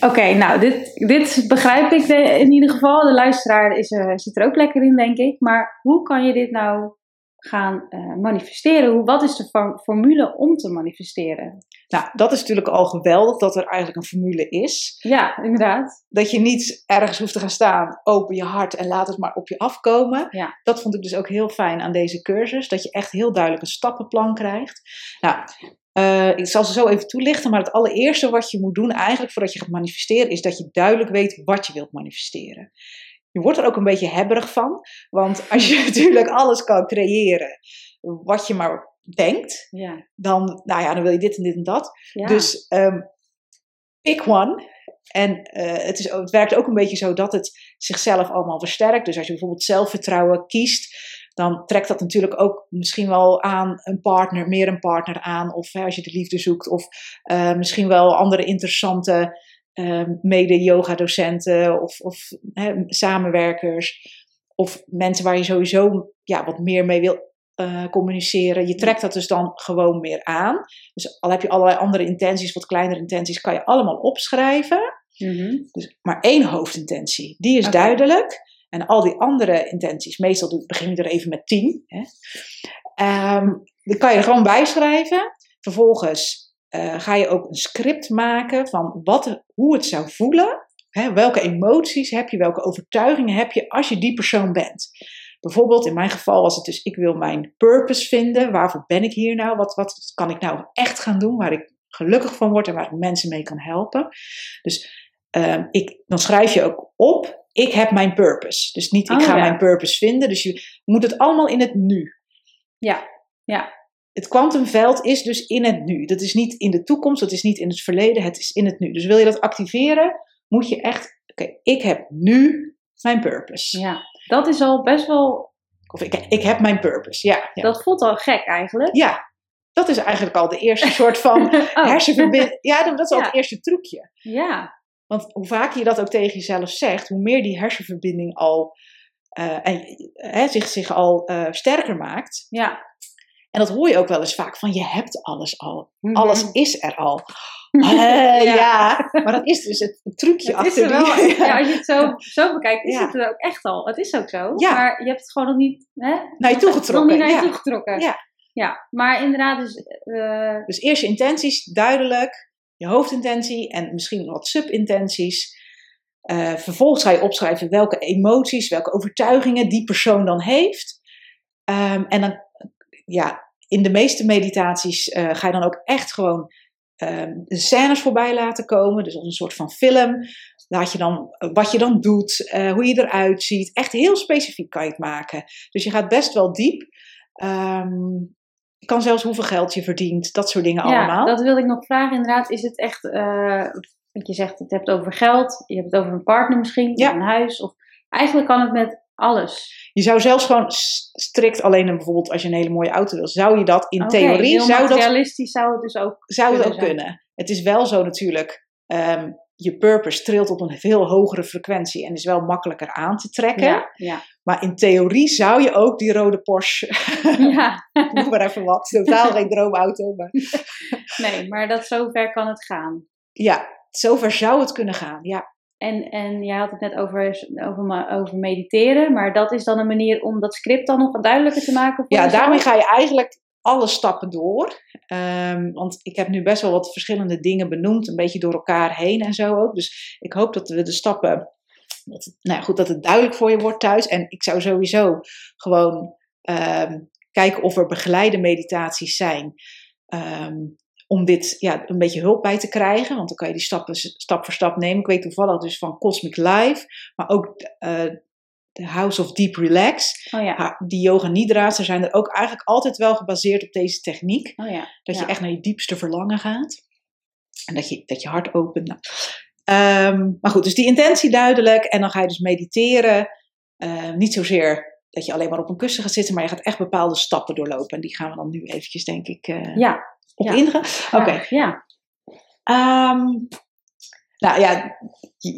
Speaker 1: Oké, nou, dit, dit begrijp ik in ieder geval. De luisteraar is, er- zit er ook lekker in, denk ik. Maar hoe kan je dit nou gaan eh, manifesteren? Hoe, wat is de for- formule om te manifesteren?
Speaker 2: Nou, dat is natuurlijk al geweldig dat er eigenlijk een formule is.
Speaker 1: Ja, inderdaad.
Speaker 2: Dat je niet ergens hoeft te gaan staan, open je hart en laat het maar op je afkomen.
Speaker 1: Ja.
Speaker 2: Dat vond ik dus ook heel fijn aan deze cursus. Dat je echt heel duidelijk een stappenplan krijgt. Nou, eh, ik zal ze zo even toelichten. Maar het allereerste wat je moet doen eigenlijk voordat je gaat manifesteren... is dat je duidelijk weet wat je wilt manifesteren. Je wordt er ook een beetje hebberig van. Want als je natuurlijk alles kan creëren wat je maar denkt...
Speaker 1: Ja.
Speaker 2: dan, nou ja, dan wil je dit en dit en dat.
Speaker 1: ja.
Speaker 2: Dus ehm, pick one. En eh, het, is, het werkt ook een beetje zo dat het zichzelf allemaal versterkt. Dus als je bijvoorbeeld zelfvertrouwen kiest, dan trekt dat natuurlijk ook misschien wel aan een partner, meer een partner aan. Of hè, als je de liefde zoekt, of eh, misschien wel andere interessante mede-yoga-docenten of, of hè, samenwerkers. Of mensen waar je sowieso ja, wat meer mee wil eh, communiceren. Je trekt dat dus dan gewoon meer aan. Dus al heb je allerlei andere intenties, wat kleinere intenties, kan je allemaal opschrijven.
Speaker 1: Mhm.
Speaker 2: Dus maar één hoofdintentie, die is duidelijk. En al die andere intenties, meestal doe- begin je er even met tien. Hè. Ehm, die kan je er gewoon bijschrijven. Vervolgens eh, ga je ook een script maken van wat, hoe het zou voelen. Hè, welke emoties heb je, welke overtuigingen heb je als je die persoon bent. Bijvoorbeeld in mijn geval was het dus, ik wil mijn purpose vinden. Waarvoor ben ik hier nou? Wat, wat kan ik nou echt gaan doen waar ik gelukkig van word en waar ik mensen mee kan helpen? Dus ehm, ik, dan schrijf je ook op, ik heb mijn purpose. Dus niet, ik
Speaker 1: Oh,
Speaker 2: ga
Speaker 1: ja.
Speaker 2: mijn purpose vinden. Dus je moet het allemaal in het nu.
Speaker 1: Ja, ja.
Speaker 2: Het kwantumveld is dus in het nu. Dat is niet in de toekomst, dat is niet in het verleden, het is in het nu. Dus wil je dat activeren, moet je echt, oké, ik heb nu mijn purpose.
Speaker 1: ja. Dat is al best wel,
Speaker 2: Of ik, ik heb mijn purpose, ja. Ja,
Speaker 1: dat voelt al gek eigenlijk.
Speaker 2: ja. dat is eigenlijk al de eerste soort van
Speaker 1: Oh.
Speaker 2: hersenverbinding. Ja, dat is al
Speaker 1: Ja.
Speaker 2: het eerste trucje.
Speaker 1: Ja,
Speaker 2: Want hoe vaker je dat ook tegen jezelf zegt, hoe meer die hersenverbinding al, eh, en, hè, zich, zich al eh, sterker maakt.
Speaker 1: ja,
Speaker 2: En dat hoor je ook wel eens vaak van je hebt alles al.
Speaker 1: Mhm.
Speaker 2: Alles is er al. Eh,
Speaker 1: Ja.
Speaker 2: ja. maar dat is dus het trucje
Speaker 1: Het is
Speaker 2: achter
Speaker 1: er wel, ja, als je het zo, zo bekijkt, is
Speaker 2: Ja.
Speaker 1: het er ook echt al. Het is ook zo.
Speaker 2: Ja.
Speaker 1: Maar je hebt het gewoon nog niet hè,
Speaker 2: Naar je toegetrokken,
Speaker 1: Nog niet naar je
Speaker 2: ja.
Speaker 1: toegetrokken.
Speaker 2: Ja.
Speaker 1: ja, maar inderdaad, dus, eh,
Speaker 2: Dus eerst je intenties duidelijk, je hoofdintentie en misschien wat subintenties. Eh, vervolgens ga je opschrijven welke emoties, welke overtuigingen die persoon dan heeft. Ehm, en dan, ja, in de meeste meditaties eh, ga je dan ook echt gewoon ehm, de scènes voorbij laten komen. Dus als een soort van film. Laat je dan eh, wat je dan doet, eh, hoe je eruit ziet. Echt heel specifiek kan je het maken. Dus je gaat best wel diep. Ehm, kan zelfs hoeveel geld je verdient, dat soort dingen
Speaker 1: ja,
Speaker 2: allemaal.
Speaker 1: dat wilde ik nog vragen. Inderdaad, is het echt, eh wat je zegt, het hebt over geld, je hebt het over een partner misschien,
Speaker 2: Ja.
Speaker 1: een huis. Of, eigenlijk kan het met alles.
Speaker 2: Je zou zelfs gewoon strikt alleen een, bijvoorbeeld als je een hele mooie auto wil, zou je dat in theorie zou dat,
Speaker 1: materialistisch zou het dus ook
Speaker 2: zou het ook
Speaker 1: kunnen zijn.
Speaker 2: kunnen. Het is wel zo natuurlijk, ehm, je purpose trilt op een veel hogere frequentie en is wel makkelijker aan te trekken.
Speaker 1: Ja, ja.
Speaker 2: Maar in theorie zou je ook die rode Porsche,
Speaker 1: ja.
Speaker 2: noem maar even wat, totaal geen droomauto, maar
Speaker 1: Nee, maar dat zover kan het gaan.
Speaker 2: ja, zover zou het kunnen gaan. Ja,
Speaker 1: En, en je had het net over, over, over mediteren, maar dat is dan een manier om dat script dan nog duidelijker te maken? Voor
Speaker 2: ja daarmee ga je eigenlijk alle stappen door. Ehm, want ik heb nu best wel wat verschillende dingen benoemd, een beetje door elkaar heen en zo ook. Dus ik hoop dat we de stappen, dat, het- nou ja, goed, dat het duidelijk voor je wordt thuis. En ik zou sowieso gewoon ehm, kijken of er begeleide meditaties zijn. ehm, om dit ja, een beetje hulp bij te krijgen. Want dan kan je die stappen stap voor stap nemen. Ik weet toevallig dus van Cosmic Life, maar ook eh, de House of Deep Relax.
Speaker 1: Oh ja,
Speaker 2: die yoga nidra's, zijn er ook eigenlijk altijd wel gebaseerd op deze techniek.
Speaker 1: oh ja.
Speaker 2: Dat
Speaker 1: ja.
Speaker 2: je echt naar je diepste verlangen gaat. En dat je, dat je hart opent. Nou. Ehm, maar goed, dus die intentie duidelijk. En dan ga je dus mediteren. Eh, niet zozeer dat je alleen maar op een kussen gaat zitten, maar je gaat echt bepaalde stappen doorlopen. En die gaan we dan nu eventjes, denk ik, eh,
Speaker 1: Ja, ja.
Speaker 2: Oké.
Speaker 1: Ja,
Speaker 2: Ehm, nou ja,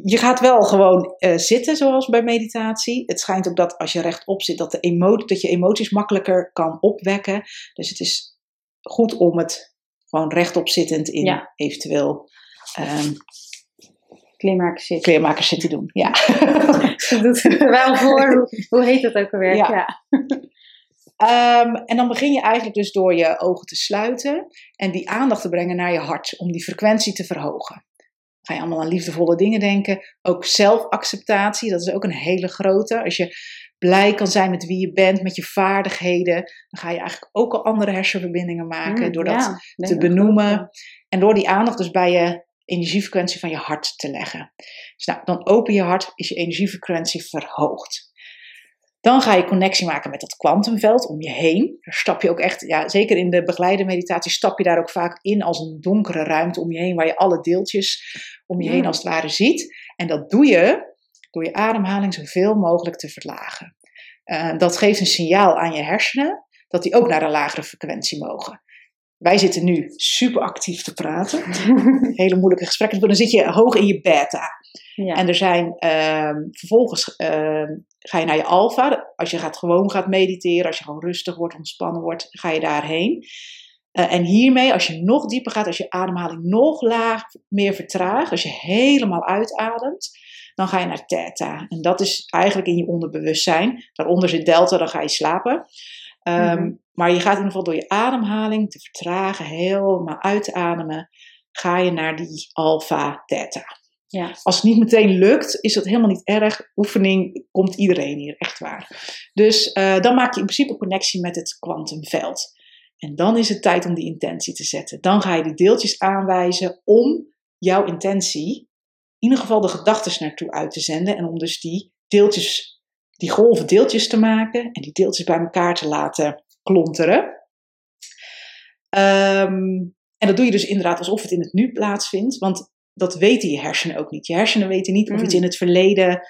Speaker 2: je gaat wel gewoon eh, zitten zoals bij meditatie. Het schijnt ook dat als je rechtop zit, dat, de emo dat je emoties makkelijker kan opwekken. Dus het is goed om het gewoon rechtop zittend in
Speaker 1: Ja.
Speaker 2: eventueel ehm
Speaker 1: kleermakers zit.
Speaker 2: kleermakers zitten doen. Ja.
Speaker 1: Dat doet het wel voor. Hoe, hoe heet dat ook alweer?
Speaker 2: Ja.
Speaker 1: Ja.
Speaker 2: Ehm, en dan begin je eigenlijk dus door je ogen te sluiten en die aandacht te brengen naar je hart, om die frequentie te verhogen. Ga je allemaal aan liefdevolle dingen denken. Ook zelfacceptatie, dat is ook een hele grote. Als je blij kan zijn met wie je bent, met je vaardigheden, dan ga je eigenlijk ook al andere hersenverbindingen maken
Speaker 1: Mm,
Speaker 2: door dat
Speaker 1: ja,
Speaker 2: te benoemen. En door die aandacht dus bij je energiefrequentie van je hart te leggen. Dus nou, dan open je hart, is je energiefrequentie verhoogd. Dan ga je connectie maken met dat kwantumveld om je heen. Daar stap je ook echt, ja, zeker in de begeleide meditatie, stap je daar ook vaak in als een donkere ruimte om je heen, waar je alle deeltjes om je heen als het ware ziet. En dat doe je door je ademhaling zoveel mogelijk te verlagen. Eh, dat geeft een signaal aan je hersenen dat die ook naar een lagere frequentie mogen. Wij zitten nu super actief te praten. Hele moeilijke gesprekken. Dan zit je hoog in je beta.
Speaker 1: ja.
Speaker 2: En er zijn ehm, vervolgens ehm, ga je naar je alfa. Als je gaat, gewoon gaat mediteren, als je gewoon rustig wordt, ontspannen wordt, ga je daarheen. Eh, en hiermee, als je nog dieper gaat, als je ademhaling nog laag meer vertraagt, als je helemaal uitademt, dan ga je naar theta. En dat is eigenlijk in je onderbewustzijn. Daaronder zit delta, dan ga je slapen.
Speaker 1: Mhm.
Speaker 2: Maar je gaat in ieder geval door je ademhaling te vertragen, helemaal uitademen, ga je naar die alfa theta.
Speaker 1: ja.
Speaker 2: Als het niet meteen lukt, is dat helemaal niet erg. Oefening komt iedereen hier, echt waar. Dus eh, dan maak je in principe connectie met het kwantumveld. En dan is het tijd om die intentie te zetten. Dan ga je die deeltjes aanwijzen om jouw intentie, in ieder geval de gedachten naartoe uit te zenden. En om dus die deeltjes, die golven deeltjes te maken en die deeltjes bij elkaar te laten klonteren. Ehm, en dat doe je dus inderdaad alsof het in het nu plaatsvindt. Want dat weten je hersenen ook niet. Je hersenen weten niet of
Speaker 1: Mm.
Speaker 2: iets in het verleden,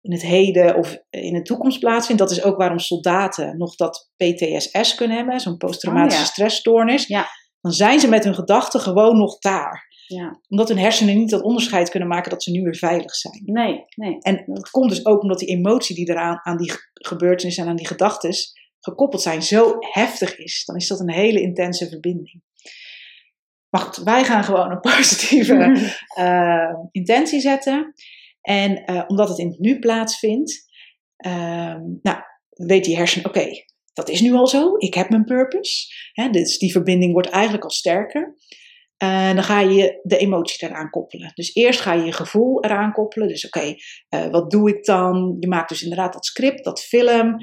Speaker 2: in het heden of in de toekomst plaatsvindt. Dat is ook waarom soldaten nog dat PTSS kunnen hebben, zo'n posttraumatische
Speaker 1: Oh ja.
Speaker 2: stressstoornis.
Speaker 1: Ja.
Speaker 2: Dan zijn ze met hun gedachten gewoon nog daar.
Speaker 1: ja.
Speaker 2: Omdat hun hersenen niet dat onderscheid kunnen maken dat ze nu weer veilig zijn.
Speaker 1: Nee, nee.
Speaker 2: En dat komt dus ook omdat die emotie die eraan aan die ge- gebeurtenissen en aan die gedachten gekoppeld zijn zo heftig is, dan is dat een hele intense verbinding. Maar goed, wij gaan gewoon een positieve uh, intentie zetten. En uh, omdat het in het nu plaatsvindt, uh, nou, weet die hersenen, oké, okay, dat is nu al zo, ik heb mijn purpose. Hè, dus die verbinding wordt eigenlijk al sterker. En dan ga je de emotie eraan koppelen. Dus eerst ga je je gevoel eraan koppelen. Dus oké, uh, wat doe ik dan? Je maakt dus inderdaad dat script, dat film.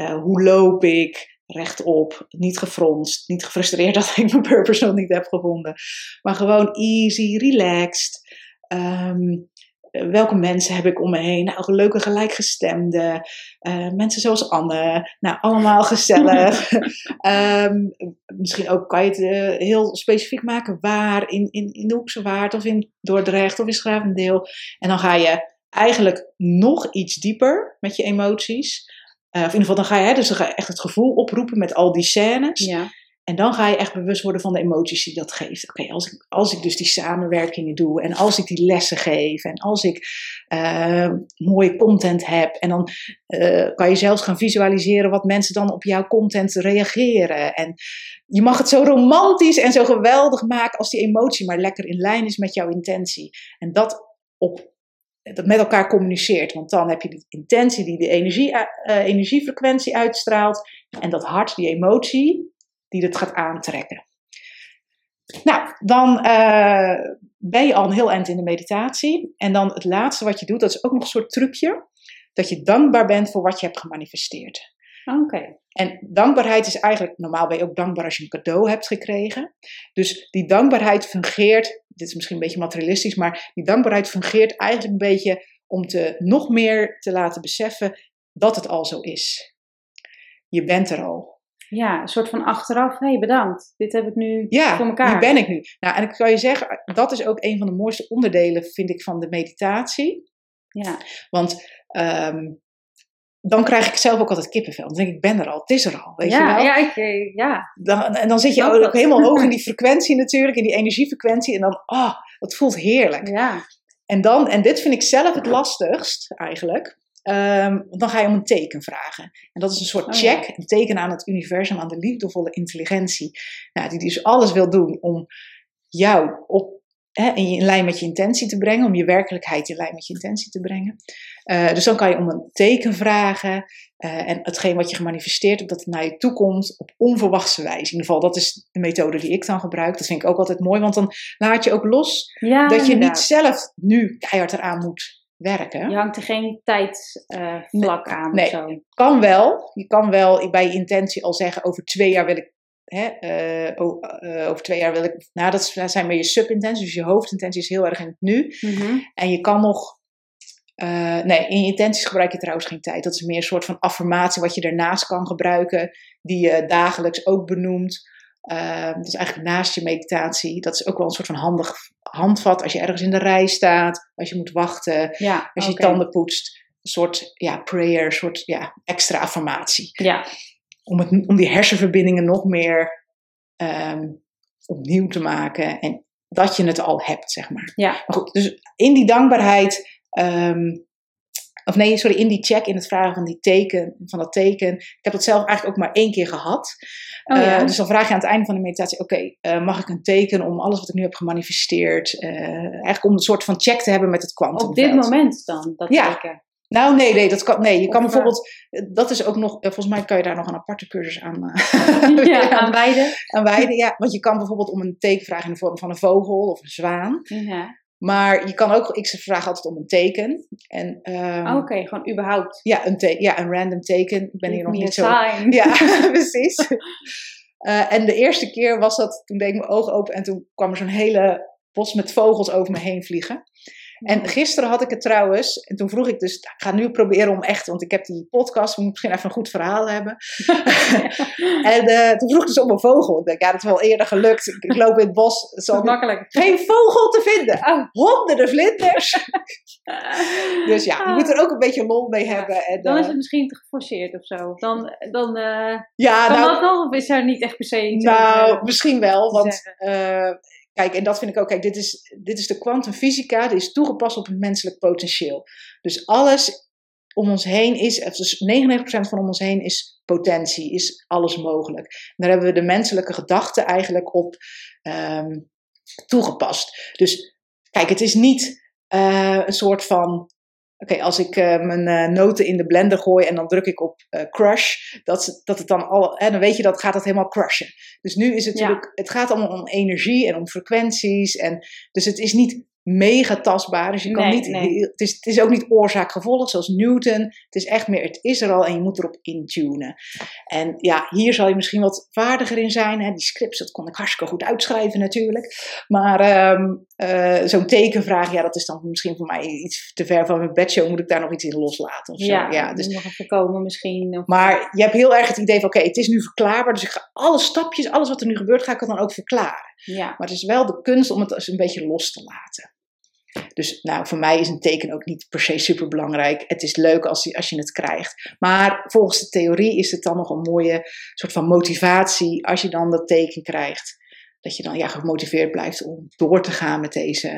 Speaker 2: Uh, hoe loop ik? Rechtop, niet gefronst, niet gefrustreerd dat ik mijn purpose nog niet heb gevonden. Maar gewoon easy, relaxed. Um, welke mensen heb ik om me heen? Nou, leuke gelijkgestemden. Uh, mensen zoals Anne. Nou, allemaal gezellig. um, misschien ook kan je het uh, heel specifiek maken. Waar? In, in, in de Hoekse Waard of in Dordrecht of in Schravendeel. En dan ga je eigenlijk nog iets dieper met je emoties. Uh, of in ieder geval, dan ga je, hè, dus dan ga je echt het gevoel oproepen met al die scènes.
Speaker 1: Ja.
Speaker 2: En dan ga je echt bewust worden van de emoties die dat geeft. Oké, als, ik, als ik dus die samenwerkingen doe en als ik die lessen geef en als ik uh, mooie content heb en dan uh, kan je zelfs gaan visualiseren wat mensen dan op jouw content reageren. En je mag het zo romantisch en zo geweldig maken als die emotie maar lekker in lijn is met jouw intentie. En dat op dat met elkaar communiceert. Want dan heb je die intentie die de energie, uh, energiefrequentie uitstraalt. En dat hart, die emotie, die het gaat aantrekken. Nou, dan uh, ben je al een heel eind in de meditatie. En dan het laatste wat je doet, dat is ook nog een soort trucje. Dat je dankbaar bent voor wat je hebt gemanifesteerd.
Speaker 1: Oké. Okay.
Speaker 2: En dankbaarheid is eigenlijk, normaal ben je ook dankbaar als je een cadeau hebt gekregen. Dus die dankbaarheid fungeert, dit is misschien een beetje materialistisch, maar die dankbaarheid fungeert eigenlijk een beetje om te nog meer te laten beseffen dat het al zo is. Je bent er al.
Speaker 1: Ja, een soort van achteraf, hé hey, bedankt, dit heb ik nu
Speaker 2: ja,
Speaker 1: voor elkaar.
Speaker 2: Ja, ben ik nu. Nou, en ik kan je zeggen, dat is ook een van de mooiste onderdelen, vind ik, van de meditatie.
Speaker 1: Ja.
Speaker 2: Want um, dan krijg ik zelf ook altijd kippenvel. Dan denk ik, ik ben er al, het is er al, weet
Speaker 1: ja,
Speaker 2: je wel?
Speaker 1: Ja, ik, ja.
Speaker 2: Dan, en dan zit je ook, ook helemaal hoog in die frequentie natuurlijk, in die energiefrequentie. En dan, oh, dat voelt heerlijk.
Speaker 1: Ja.
Speaker 2: En dan, en dit vind ik zelf het lastigst eigenlijk, um, dan ga je om een teken vragen. En dat is een soort
Speaker 1: Oh,
Speaker 2: check, een teken aan het universum, aan de liefdevolle intelligentie. Nou, die dus alles wil doen om jou op, hè, in, lijn met je intentie te brengen, om je werkelijkheid in lijn met je intentie te brengen. Uh, dus dan kan je om een teken vragen uh, en hetgeen wat je gemanifesteerd hebt, dat het naar je toe komt op onverwachte wijze. In ieder geval, dat is de methode die ik dan gebruik. Dat vind ik ook altijd mooi, want dan laat je ook los
Speaker 1: Ja,
Speaker 2: dat je niet zelf nu keihard eraan moet werken.
Speaker 1: Je hangt er geen tijdvlak aan
Speaker 2: Nee.
Speaker 1: of zo.
Speaker 2: Kan wel. Je kan wel bij je intentie al zeggen, over twee jaar wil ik. Hè, o- eh, over twee jaar wil ik. Nou, dat zijn meer je subintenties. Dus je hoofdintentie is heel erg in het nu.
Speaker 1: Mhm.
Speaker 2: En je kan nog. eh, nee, in je intenties gebruik je trouwens geen tijd. Dat is meer een soort van affirmatie wat je daarnaast kan gebruiken, die je dagelijks ook benoemt. Uh, dus eigenlijk naast je meditatie. Dat is ook wel een soort van handig handvat als je ergens in de rij staat, als je moet wachten,
Speaker 1: Ja,
Speaker 2: als je tanden poetst. Een soort ja, prayer, een soort ja, extra affirmatie.
Speaker 1: Ja,
Speaker 2: Om, het, om die hersenverbindingen nog meer ehm, opnieuw te maken. En dat je het al hebt, zeg maar.
Speaker 1: ja.
Speaker 2: Maar goed, dus in die dankbaarheid. ehm, of nee, sorry, in die check, in het vragen van, die teken, van dat teken. Ik heb dat zelf eigenlijk ook maar één keer gehad.
Speaker 1: Oh, ja.
Speaker 2: Eh, dus dan vraag je aan het einde van de meditatie: Oké, eh, mag ik een teken om alles wat ik nu heb gemanifesteerd? eh, eigenlijk om een soort van check te hebben met het kwantum.
Speaker 1: Op dit moment dan, dat
Speaker 2: Ja.
Speaker 1: teken.
Speaker 2: Nou, nee, nee, dat kan, nee. Je kan bijvoorbeeld, dat is ook nog, volgens mij kan je daar nog een aparte cursus aan,
Speaker 1: Ja, aan beide.
Speaker 2: aan wijden. Ja, want je kan bijvoorbeeld om een teken vragen in de vorm van een vogel of een zwaan.
Speaker 1: Ja.
Speaker 2: Maar je kan ook, ik vraag altijd om een teken. En, ehm,
Speaker 1: Oh, Oké, gewoon überhaupt.
Speaker 2: ja, een te- ja, een random teken. Ik ben hier nog niet zo.
Speaker 1: sign.
Speaker 2: Ja, precies. Eh, en de eerste keer was dat, toen deed ik mijn ogen open en toen kwam er zo'n hele bos met vogels over me heen vliegen. En gisteren had ik het trouwens, en toen vroeg ik dus, ik ga nu proberen om echt, want ik heb die podcast, we moeten misschien even een goed verhaal hebben. en eh, toen vroeg ik dus om een vogel. Ik denk, ja, dat is wel eerder gelukt. Ik, ik loop in het bos, het zal
Speaker 1: makkelijk.
Speaker 2: geen vogel te vinden.
Speaker 1: Oh.
Speaker 2: Honderden vlinders. Dus ja, je moet er ook een beetje lol mee hebben. En,
Speaker 1: Dan is
Speaker 2: eh,
Speaker 1: het misschien te geforceerd of zo. Dan, dan eh,
Speaker 2: ja,
Speaker 1: kan
Speaker 2: nou,
Speaker 1: dat nog, of is er niet echt per se iets
Speaker 2: Nou, misschien wel, want kijk, en dat vind ik ook, kijk, dit is, dit is de kwantumfysica, dit is toegepast op het menselijk potentieel. Dus alles om ons heen is, dus 99% van om ons heen is potentie, is alles mogelijk. daar hebben we de menselijke gedachte eigenlijk op ehm, toegepast. Dus kijk, het is niet uh, een soort van Oké, als ik uh, mijn uh, noten in de blender gooi en dan druk ik op uh, crush, dat, dat het dan al, hè, dan weet je dat gaat het helemaal crushen. Dus nu is het natuurlijk, het gaat allemaal om energie en om frequenties. En, dus het is niet mega tastbaar. Dus je kan niet, Het, is, het is ook niet oorzaak-gevolg zoals Newton. Het is echt meer, het is er al en je moet erop intunen. En ja, hier zal je misschien wat vaardiger in zijn. Hè? Die scripts, dat kon ik hartstikke goed uitschrijven natuurlijk. Maar um, uh, zo'n tekenvraag, ja, dat is dan misschien voor mij iets te ver van mijn bedshow. Moet ik daar nog iets in loslaten of zo?
Speaker 1: Ja, ja dus nog even komen misschien. Of...
Speaker 2: Maar je hebt heel erg het idee van, oké, het is nu verklaarbaar. Dus ik ga alle stapjes, alles wat er nu gebeurt, ga ik dan ook verklaren. Ja. Maar het is wel de kunst om het een beetje los te laten. Dus nou, voor mij is een teken ook niet per se super belangrijk. Het is leuk als je, als je het krijgt. Maar volgens de theorie is het dan nog een mooie soort van motivatie als je dan dat teken krijgt. Dat je dan ja, gemotiveerd blijft om door te gaan met deze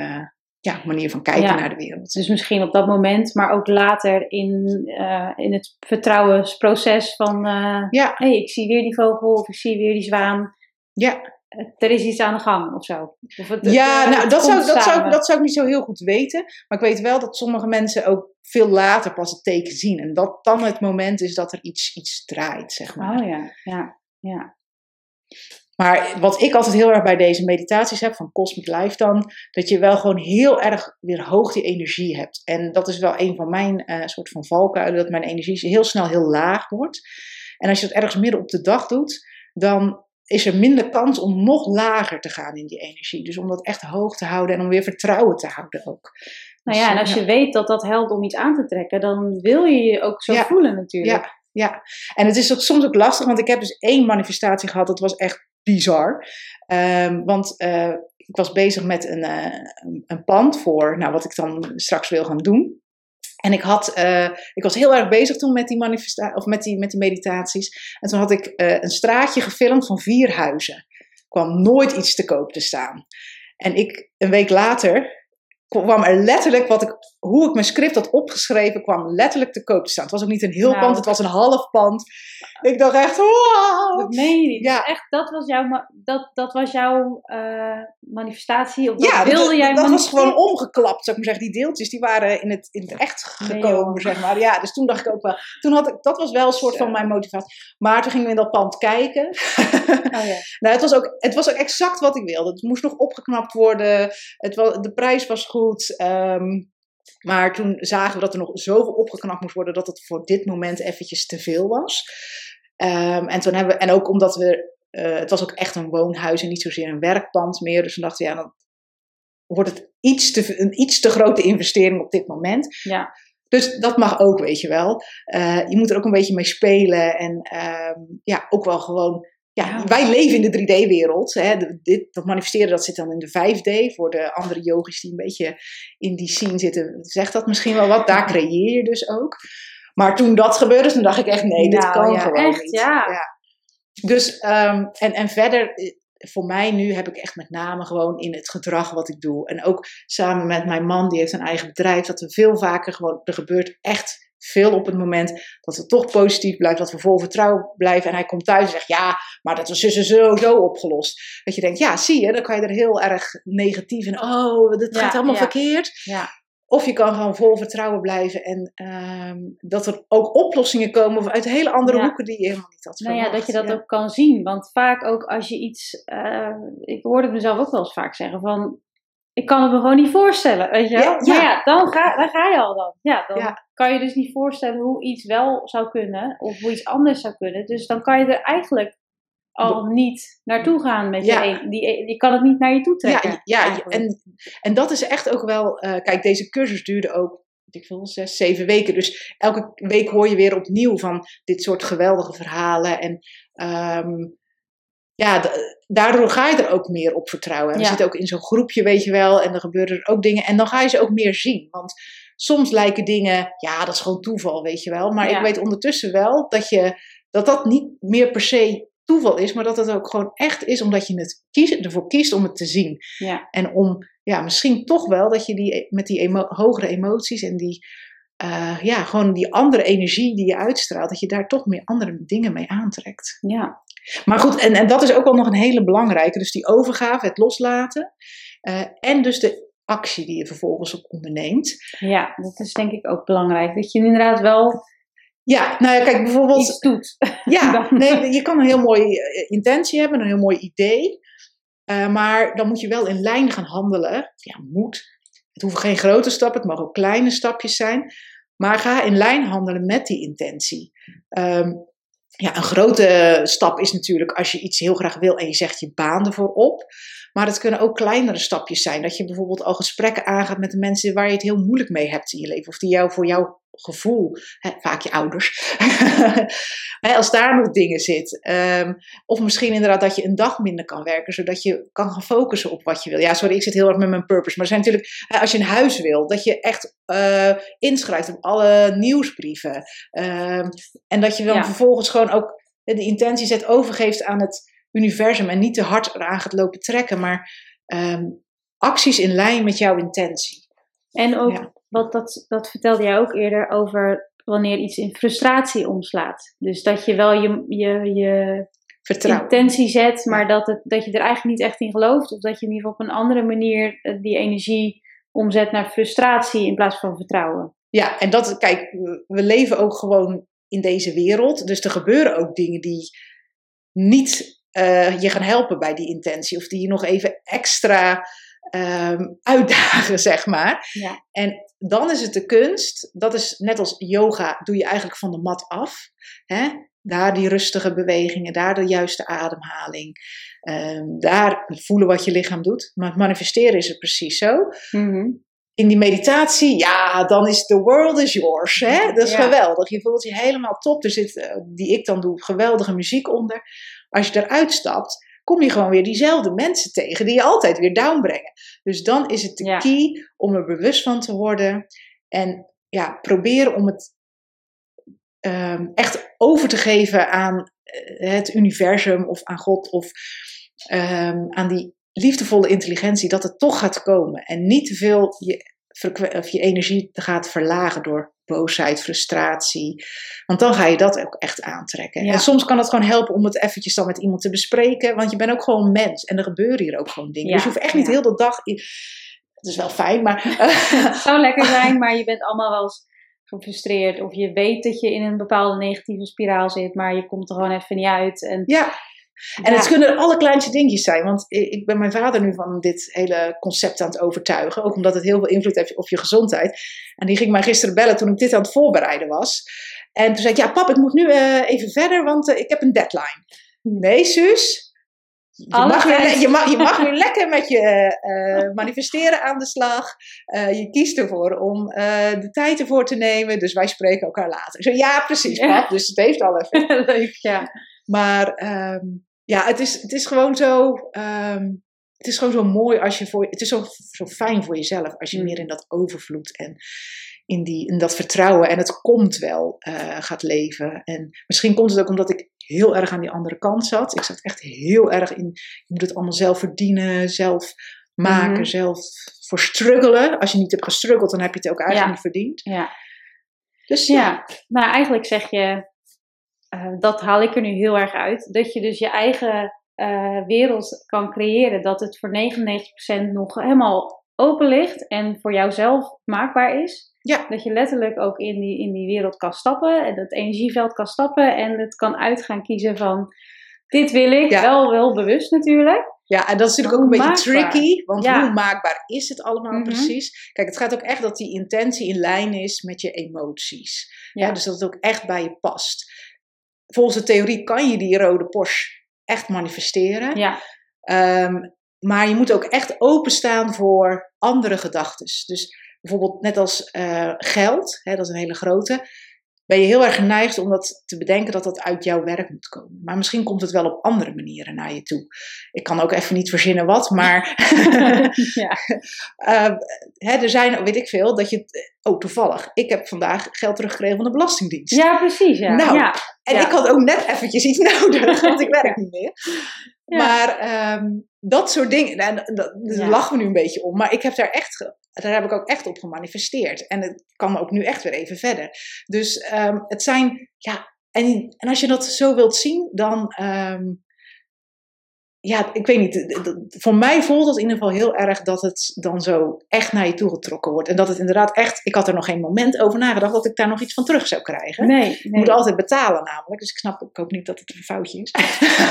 Speaker 2: ja, manier van kijken naar de wereld.
Speaker 1: Dus misschien op dat moment, maar ook later in, uh, in het vertrouwensproces van... Uh, ja. hey, ik zie weer die vogel of ik zie weer die zwaan.
Speaker 2: Ja
Speaker 1: er is iets aan de gang of zo. Of
Speaker 2: het, ja, nou, dat zou, dat, zou, dat zou ik niet zo heel goed weten. Maar ik weet wel dat sommige mensen ook veel later pas het teken zien. En dat dan het moment is dat er iets, iets draait, zeg maar.
Speaker 1: Oh ja, ja, ja.
Speaker 2: Maar wat ik altijd heel erg bij deze meditaties heb, van Cosmic Life dan, dat je wel gewoon heel erg weer hoog die energie hebt. En dat is wel een van mijn uh, soort van valkuilen, dat mijn energie heel snel heel laag wordt. En als je dat ergens midden op de dag doet, dan is er minder kans om nog lager te gaan in die energie. Dus om dat echt hoog te houden en om weer vertrouwen te houden ook.
Speaker 1: Nou ja, dus, en als je weet dat dat helpt om iets aan te trekken, dan wil je je ook zo voelen natuurlijk.
Speaker 2: Ja, ja, en het is ook soms ook lastig, want ik heb dus één manifestatie gehad, dat was echt bizar. Um, want uh, ik was bezig met een, uh, een pand voor nou, wat ik dan straks wil gaan doen. En ik, had, uh, ik was heel erg bezig toen met die, manifesta of met die, met die meditaties. En toen had ik uh, een straatje gefilmd van vier huizen. Er kwam nooit iets te koop te staan. En ik, een week later, kwam er letterlijk, wat ik, hoe ik mijn script had opgeschreven, kwam letterlijk te koop te staan. Het was ook niet een heel nou. pand, het was een half pand. Ik dacht echt, wow!
Speaker 1: Dat meen je niet. Ja. echt, dat was jouw, dat, dat was jouw uh, manifestatie? Of ja, wilde
Speaker 2: dat,
Speaker 1: jij
Speaker 2: dat was gewoon omgeklapt, zou ik maar zeggen. Die deeltjes, die waren in het, in het echt gekomen, zeg maar. Ja, dus toen dacht ik ook wel, toen had ik, dat was wel een soort van mijn motivatie. Maar toen gingen we in dat pand kijken. Oh, ja. nou, het was, ook, het was ook exact wat ik wilde. Het moest nog opgeknapt worden. Het was, de prijs was goed goed. Ehm, maar toen zagen we dat er nog zoveel opgeknapt moest worden dat het voor dit moment eventjes te veel was. Um, en, toen hebben we, en ook omdat we, uh, het was ook echt een woonhuis en niet zozeer een werkpand meer. Dus we dachten, ja, dan wordt het iets te, een iets te grote investering op dit moment.
Speaker 1: Ja.
Speaker 2: Dus dat mag ook, weet je wel. Uh, je moet er ook een beetje mee spelen en um, ja, ook wel gewoon ja, wij leven in de 3D-wereld. Dit, dat manifesteren dat zit dan in de 5D. Voor de andere yogis die een beetje in die scene zitten, zegt dat misschien wel wat. Daar creëer je dus ook. Maar toen dat gebeurde, toen dacht ik echt, nee, dit nou, kan gewoon
Speaker 1: echt,
Speaker 2: niet.
Speaker 1: Ja.
Speaker 2: ja. Dus, um, en, en verder, eh, voor mij nu heb ik echt met name gewoon in het gedrag wat ik doe. En ook samen met mijn man, die heeft een eigen bedrijf, dat we veel vaker gewoon, er gebeurt echt veel op het moment dat het toch positief blijft, dat we vol vertrouwen blijven. En hij komt thuis en zegt, ja, maar dat was dus zo, zo opgelost. Dat je denkt, ja, zie je, dan kan je er heel erg negatief in. Oh, dit gaat helemaal verkeerd.
Speaker 1: Ja.
Speaker 2: Of je kan gewoon vol vertrouwen blijven en um, dat er ook oplossingen komen uit hele andere hoeken die je helemaal niet had
Speaker 1: verwacht. Nou ja, dat je dat ook kan zien. Want vaak ook als je iets, uh, ik hoorde het mezelf ook wel eens vaak zeggen van, ik kan het me gewoon niet voorstellen, weet je wel? Ja, Maar ja, dan ga, dan ga je al dan. Ja, dan kan je dus niet voorstellen hoe iets wel zou kunnen of hoe iets anders zou kunnen. Dus dan kan je er eigenlijk al niet naartoe gaan met je. E-, die, e-, je kan het niet naar je toe trekken.
Speaker 2: Ja, ja en, en dat is echt ook wel. Uh, kijk, deze cursus duurde ook. Ik veel, zes, zeven weken. Dus elke week hoor je weer opnieuw van dit soort geweldige verhalen. En um, ja, daardoor ga je er ook meer op vertrouwen. En we zitten ook in zo'n groepje, weet je wel, en er gebeuren er ook dingen. En dan ga je ze ook meer zien. Want soms lijken dingen, ja, dat is gewoon toeval, weet je wel. Maar ik weet ondertussen wel dat, je, dat dat niet meer per se toeval is, maar dat het ook gewoon echt is omdat je het ervoor kiest om het te zien.
Speaker 1: Ja.
Speaker 2: En om, ja, misschien toch wel dat je die, met die emo hogere emoties en die eh, ja, gewoon die andere energie die je uitstraalt, dat je daar toch meer andere dingen mee aantrekt.
Speaker 1: Ja.
Speaker 2: Maar goed, en, en dat is ook wel nog een hele belangrijke. Dus die overgave, het loslaten. eh, en dus de actie die je vervolgens ook onderneemt.
Speaker 1: ja, dat is denk ik ook belangrijk. Dat je inderdaad wel
Speaker 2: Ja, nou ja, kijk bijvoorbeeld.
Speaker 1: iets doet.
Speaker 2: Ja, nee, je kan een heel mooie eh, intentie hebben, een heel mooi idee. Eh, maar dan moet je wel in lijn gaan handelen. Ja, moet. Het hoeven geen grote stappen, het mogen ook kleine stapjes zijn. Maar ga in lijn handelen met die intentie. Ehm, ja, een grote stap is natuurlijk als je iets heel graag wil en je zegt je baan ervoor op. Maar het kunnen ook kleinere stapjes zijn. Dat je bijvoorbeeld al gesprekken aangaat met de mensen waar je het heel moeilijk mee hebt in je leven. Of die jou voor jouw gevoel, hè, vaak je ouders, als daar nog dingen zit. Ehm, of misschien inderdaad dat je een dag minder kan werken, zodat je kan gaan focussen op wat je wil. Ja, sorry, ik zit heel erg met mijn purpose. Maar er zijn natuurlijk, hè, als je een huis wil, dat je echt eh, inschrijft op alle nieuwsbrieven. Ehm, en dat je dan
Speaker 1: Ja.
Speaker 2: vervolgens gewoon ook de intentie zet, overgeeft aan het universum. En niet te hard eraan gaat lopen trekken, maar ehm, acties in lijn met jouw intentie.
Speaker 1: En ook,
Speaker 2: Ja.
Speaker 1: wat dat, dat vertelde jij ook eerder over wanneer iets in frustratie omslaat. Dus dat je wel je, je, je
Speaker 2: Vertrouwen.
Speaker 1: intentie zet, maar dat, het, dat je er eigenlijk niet echt in gelooft. Of dat je in ieder geval op een andere manier eh, die energie omzet naar frustratie in plaats van vertrouwen.
Speaker 2: Ja, en dat, kijk, we leven ook gewoon in deze wereld. Dus er gebeuren ook dingen die niet eh, je gaan helpen bij die intentie. Of die je nog even extra ehm, uitdagen, zeg maar.
Speaker 1: Ja.
Speaker 2: En dan is het de kunst, dat is net als yoga, doe je eigenlijk van de mat af. Hè? Daar die rustige bewegingen, daar de juiste ademhaling. ehm, daar voelen wat je lichaam doet. Maar het manifesteren is het precies zo
Speaker 1: Mhm.
Speaker 2: in die meditatie, ja, dan is the world is yours. Hè? Dat is
Speaker 1: Ja.
Speaker 2: geweldig. Je voelt je helemaal top. Er zit, eh, die ik dan doe, geweldige muziek onder. Als je eruit stapt, kom je gewoon weer diezelfde mensen tegen die je altijd weer downbrengen. Dus dan is het de
Speaker 1: Ja.
Speaker 2: key om er bewust van te worden. En ja, proberen om het ehm, echt over te geven aan eh, het universum of aan God of ehm, aan die liefdevolle intelligentie, dat het toch gaat komen. En niet te veel je, of je energie gaat verlagen door boosheid, frustratie. Want dan ga je dat ook echt aantrekken.
Speaker 1: Ja.
Speaker 2: En soms kan het gewoon helpen om het eventjes dan met iemand te bespreken. Want je bent ook gewoon mens. En er gebeuren hier ook gewoon dingen.
Speaker 1: Ja,
Speaker 2: Dus je hoeft echt niet heel de dag... Het is wel fijn, maar...
Speaker 1: Het zou lekker zijn, maar je bent allemaal wel eens gefrustreerd. Of je weet dat je in een bepaalde negatieve spiraal zit, maar je komt er gewoon even niet uit. En,
Speaker 2: ja, En
Speaker 1: Ja.
Speaker 2: het kunnen de allerkleinste dingetjes zijn. Want ik ben mijn vader nu van dit hele concept aan het overtuigen. Ook omdat het heel veel invloed heeft op je gezondheid. En die ging mij gisteren bellen toen ik dit aan het voorbereiden was. En toen zei ik, ja pap, ik moet nu eh, even verder, want eh, ik heb een deadline. Nee, Suus. Je
Speaker 1: Alle
Speaker 2: mag, weer, le- je, mag, je mag weer lekker met je eh, manifesteren aan de slag. Je kiest ervoor om de tijd ervoor te nemen. Dus wij spreken elkaar later. Ik zei, ja, precies,
Speaker 1: Ja.
Speaker 2: pap. Dus het heeft al even
Speaker 1: Leuk, ja.
Speaker 2: maar ehm, ja, het is, het is gewoon zo. ehm, het is gewoon zo mooi als je voor. Het is zo, zo fijn voor jezelf als je
Speaker 1: Mm.
Speaker 2: meer in dat overvloed en in, die, in dat vertrouwen en het komt wel eh, gaat leven. En misschien komt het ook omdat ik heel erg aan die andere kant zat. Ik zat echt heel erg in. Je moet het allemaal zelf verdienen, zelf maken,
Speaker 1: Mhm.
Speaker 2: zelf voor struggelen. Als je niet hebt gestruggeld, dan heb je het ook eigenlijk
Speaker 1: Ja.
Speaker 2: niet verdiend.
Speaker 1: ja.
Speaker 2: Dus ja,
Speaker 1: Ja, nou eigenlijk zeg je, eh, dat haal ik er nu heel erg uit, dat je dus je eigen eh, wereld kan creëren, dat het voor 99% nog helemaal open ligt en voor jouzelf maakbaar is.
Speaker 2: Ja.
Speaker 1: Dat je letterlijk ook in die, in die wereld kan stappen en dat energieveld kan stappen en het kan uit gaan kiezen van dit wil ik,
Speaker 2: Ja.
Speaker 1: wel, wel bewust natuurlijk.
Speaker 2: Ja, en dat is natuurlijk ook een beetje tricky. Want
Speaker 1: Ja.
Speaker 2: hoe maakbaar is het allemaal
Speaker 1: Mhm.
Speaker 2: precies? Kijk, het gaat ook echt dat die intentie in lijn is met je emoties.
Speaker 1: Ja.
Speaker 2: Ja, dus dat het ook echt bij je past. Volgens de theorie kan je die rode Porsche echt manifesteren.
Speaker 1: Ja,
Speaker 2: Ehm, maar je moet ook echt openstaan voor andere gedachten. Dus bijvoorbeeld net als eh, geld, hè, dat is een hele grote. Ben je heel erg geneigd om dat te bedenken dat dat uit jouw werk moet komen. Maar misschien komt het wel op andere manieren naar je toe. Ik kan ook even niet verzinnen wat, maar
Speaker 1: ja.
Speaker 2: eh, hè, er zijn, weet ik veel, dat je. Oh, toevallig. Ik heb vandaag geld teruggekregen van de Belastingdienst.
Speaker 1: ja precies. Ja.
Speaker 2: Nou,
Speaker 1: ja.
Speaker 2: En
Speaker 1: Ja.
Speaker 2: ik had ook net eventjes iets nodig, want ik werk niet meer. Maar ehm, dat soort dingen, en dat, daar
Speaker 1: Ja.
Speaker 2: lachen we nu een beetje om. Maar ik heb daar echt daar heb ik ook echt op gemanifesteerd. En het kan ook nu echt weer even verder. Dus ehm, het zijn, ja, en, en als je dat zo wilt zien, dan, ehm, ja, ik weet niet, voor mij voelt het in ieder geval heel erg dat het dan zo echt naar je toe getrokken wordt. En dat het inderdaad echt, ik had er nog geen moment over nagedacht dat ik daar nog iets van terug zou krijgen.
Speaker 1: Nee, nee.
Speaker 2: Je moet altijd betalen namelijk, dus ik snap ook niet dat het een foutje is.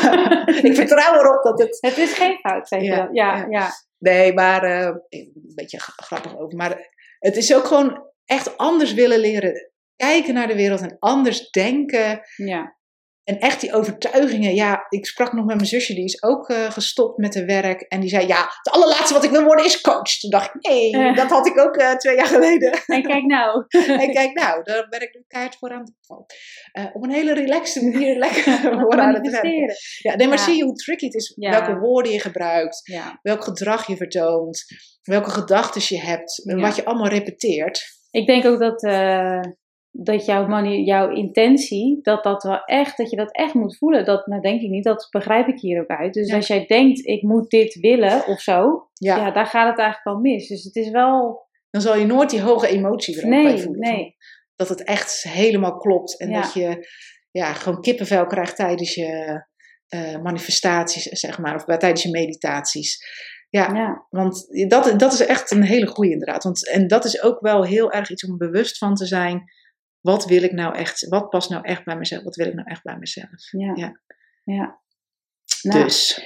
Speaker 2: ik vertrouw erop dat het...
Speaker 1: Het is geen fout, zeg je
Speaker 2: Ja,
Speaker 1: wel. Ja,
Speaker 2: ja.
Speaker 1: ja.
Speaker 2: Nee, maar eh, een beetje gra- grappig over. Maar het is ook gewoon echt anders willen leren kijken naar de wereld en anders denken.
Speaker 1: ja.
Speaker 2: En echt die overtuigingen. Ja, ik sprak nog met mijn zusje, die is ook eh, gestopt met haar werk. En die zei, ja, het allerlaatste wat ik wil worden is coach. Toen dacht ik, nee,
Speaker 1: Eh.
Speaker 2: dat had ik ook eh, twee jaar geleden.
Speaker 1: En kijk nou.
Speaker 2: en kijk nou, daar ben ik nu keihard voor aan het op een hele relaxte manier lekker voor aan het werken. Ja, nee, maar
Speaker 1: Ja.
Speaker 2: zie je hoe tricky het is.
Speaker 1: Ja.
Speaker 2: Welke woorden je gebruikt
Speaker 1: Ja.
Speaker 2: welk gedrag je vertoont, welke gedachten je hebt, wat je allemaal repeteert.
Speaker 1: Ik denk ook dat, dat jouw, mani- jouw intentie, dat dat wel echt, dat je dat echt moet voelen. Dat nou, denk ik niet, dat begrijp ik hier ook uit. Dus
Speaker 2: Ja.
Speaker 1: als jij denkt, ik moet dit willen of zo,
Speaker 2: Ja,
Speaker 1: ja. daar gaat het eigenlijk al mis. Dus het is wel,
Speaker 2: dan zal je nooit die hoge emotie er bij
Speaker 1: nee,
Speaker 2: voelen.
Speaker 1: nee.
Speaker 2: Dat het echt helemaal klopt en
Speaker 1: Ja.
Speaker 2: dat je ja, gewoon kippenvel krijgt tijdens je eh, manifestaties, zeg maar, of bij, tijdens je meditaties. Ja,
Speaker 1: Ja,
Speaker 2: want dat, dat is echt een hele goede inderdaad. Want, en dat is ook wel heel erg iets om bewust van te zijn. Wat wil ik nou echt, wat past nou echt bij mezelf? Wat wil ik nou echt bij mezelf?
Speaker 1: ja.
Speaker 2: Ja.
Speaker 1: ja. Nou,
Speaker 2: Dus,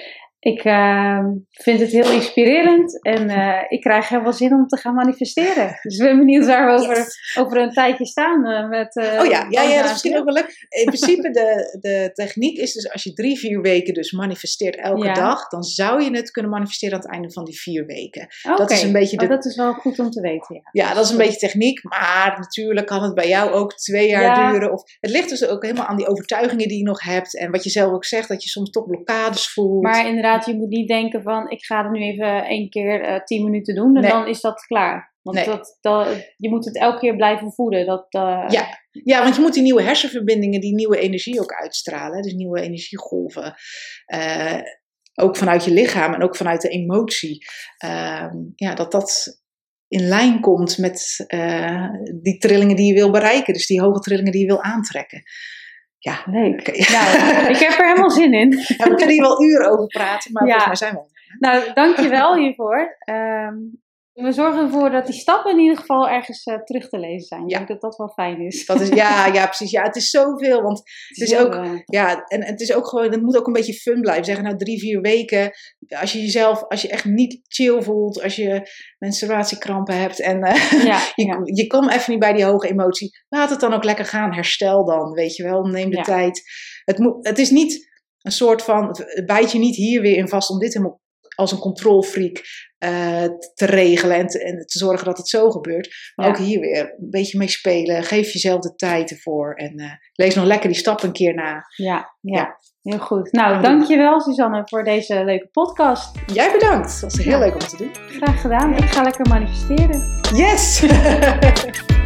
Speaker 1: Ik eh, vind het heel inspirerend en eh, ik krijg heel veel zin om te gaan manifesteren. Dus ik ben benieuwd waar we over, over een tijdje staan. eh, met,
Speaker 2: Oh ja, ja, ja, dat is misschien ook wel leuk. In principe, de, de techniek is dus als je drie, vier weken dus manifesteert elke
Speaker 1: Ja.
Speaker 2: dag, dan zou je het kunnen manifesteren aan het einde van die vier weken.
Speaker 1: Oké.
Speaker 2: dat is een beetje
Speaker 1: Oh,
Speaker 2: de-
Speaker 1: dat is wel goed om te weten, ja.
Speaker 2: Ja, dat is een beetje techniek, maar natuurlijk kan het bij jou ook twee jaar
Speaker 1: Ja.
Speaker 2: duren. Of, het ligt dus ook helemaal aan die overtuigingen die je nog hebt en wat je zelf ook zegt, dat je soms toch blokkades voelt.
Speaker 1: Maar inderdaad, je moet niet denken van ik ga het nu even één keer eh, tien minuten doen en
Speaker 2: Nee.
Speaker 1: dan is dat klaar. Want
Speaker 2: Nee.
Speaker 1: dat, dat, je moet het elke keer blijven voeden. Dat, eh,
Speaker 2: Ja. Ja, want je moet die nieuwe hersenverbindingen, die nieuwe energie ook uitstralen. Dus nieuwe energiegolven. Eh, ook vanuit je lichaam en ook vanuit de emotie. Ehm, ja, dat dat in lijn komt met die trillingen die je wil bereiken. Dus die hoge trillingen die je wil aantrekken. Ja,
Speaker 1: Leuk. Nou, ik heb er helemaal zin in.
Speaker 2: Ja, we kunnen hier wel uren over praten, maar
Speaker 1: Ja.
Speaker 2: volgens mij zijn we.
Speaker 1: Nou, dankjewel hiervoor. Ehm, we zorgen ervoor dat die stappen in ieder geval ergens eh, terug te lezen zijn.
Speaker 2: Ja.
Speaker 1: Ik denk dat dat wel fijn is.
Speaker 2: Dat is, ja, ja, precies. Ja, het is zoveel. Want het is ook- Ja, en het is ook gewoon, het moet ook een beetje fun blijven. Zeggen nou drie, vier weken. Als je jezelf, als je echt niet chill voelt, als je menstruatiekrampen hebt en eh,
Speaker 1: ja,
Speaker 2: je,
Speaker 1: ja.
Speaker 2: je komt even niet bij die hoge emotie, laat het dan ook lekker gaan. Herstel dan, weet je wel. Neem de tijd. Het, moet, het is niet een soort van, bijt je niet hier weer in vast om dit helemaal als een controlfreak eh, te regelen en te, en te zorgen dat het zo gebeurt. Maar
Speaker 1: Ja.
Speaker 2: ook hier weer een beetje mee spelen. Geef jezelf de tijd ervoor en eh, lees nog lekker die stap een keer na.
Speaker 1: Ja, ja,
Speaker 2: Ja.
Speaker 1: heel goed. Nou, dankjewel Suzanne voor deze leuke podcast.
Speaker 2: Jij bedankt. Dat was heel
Speaker 1: Ja.
Speaker 2: leuk om te doen.
Speaker 1: Graag gedaan. Ik ga lekker manifesteren.
Speaker 2: Yes!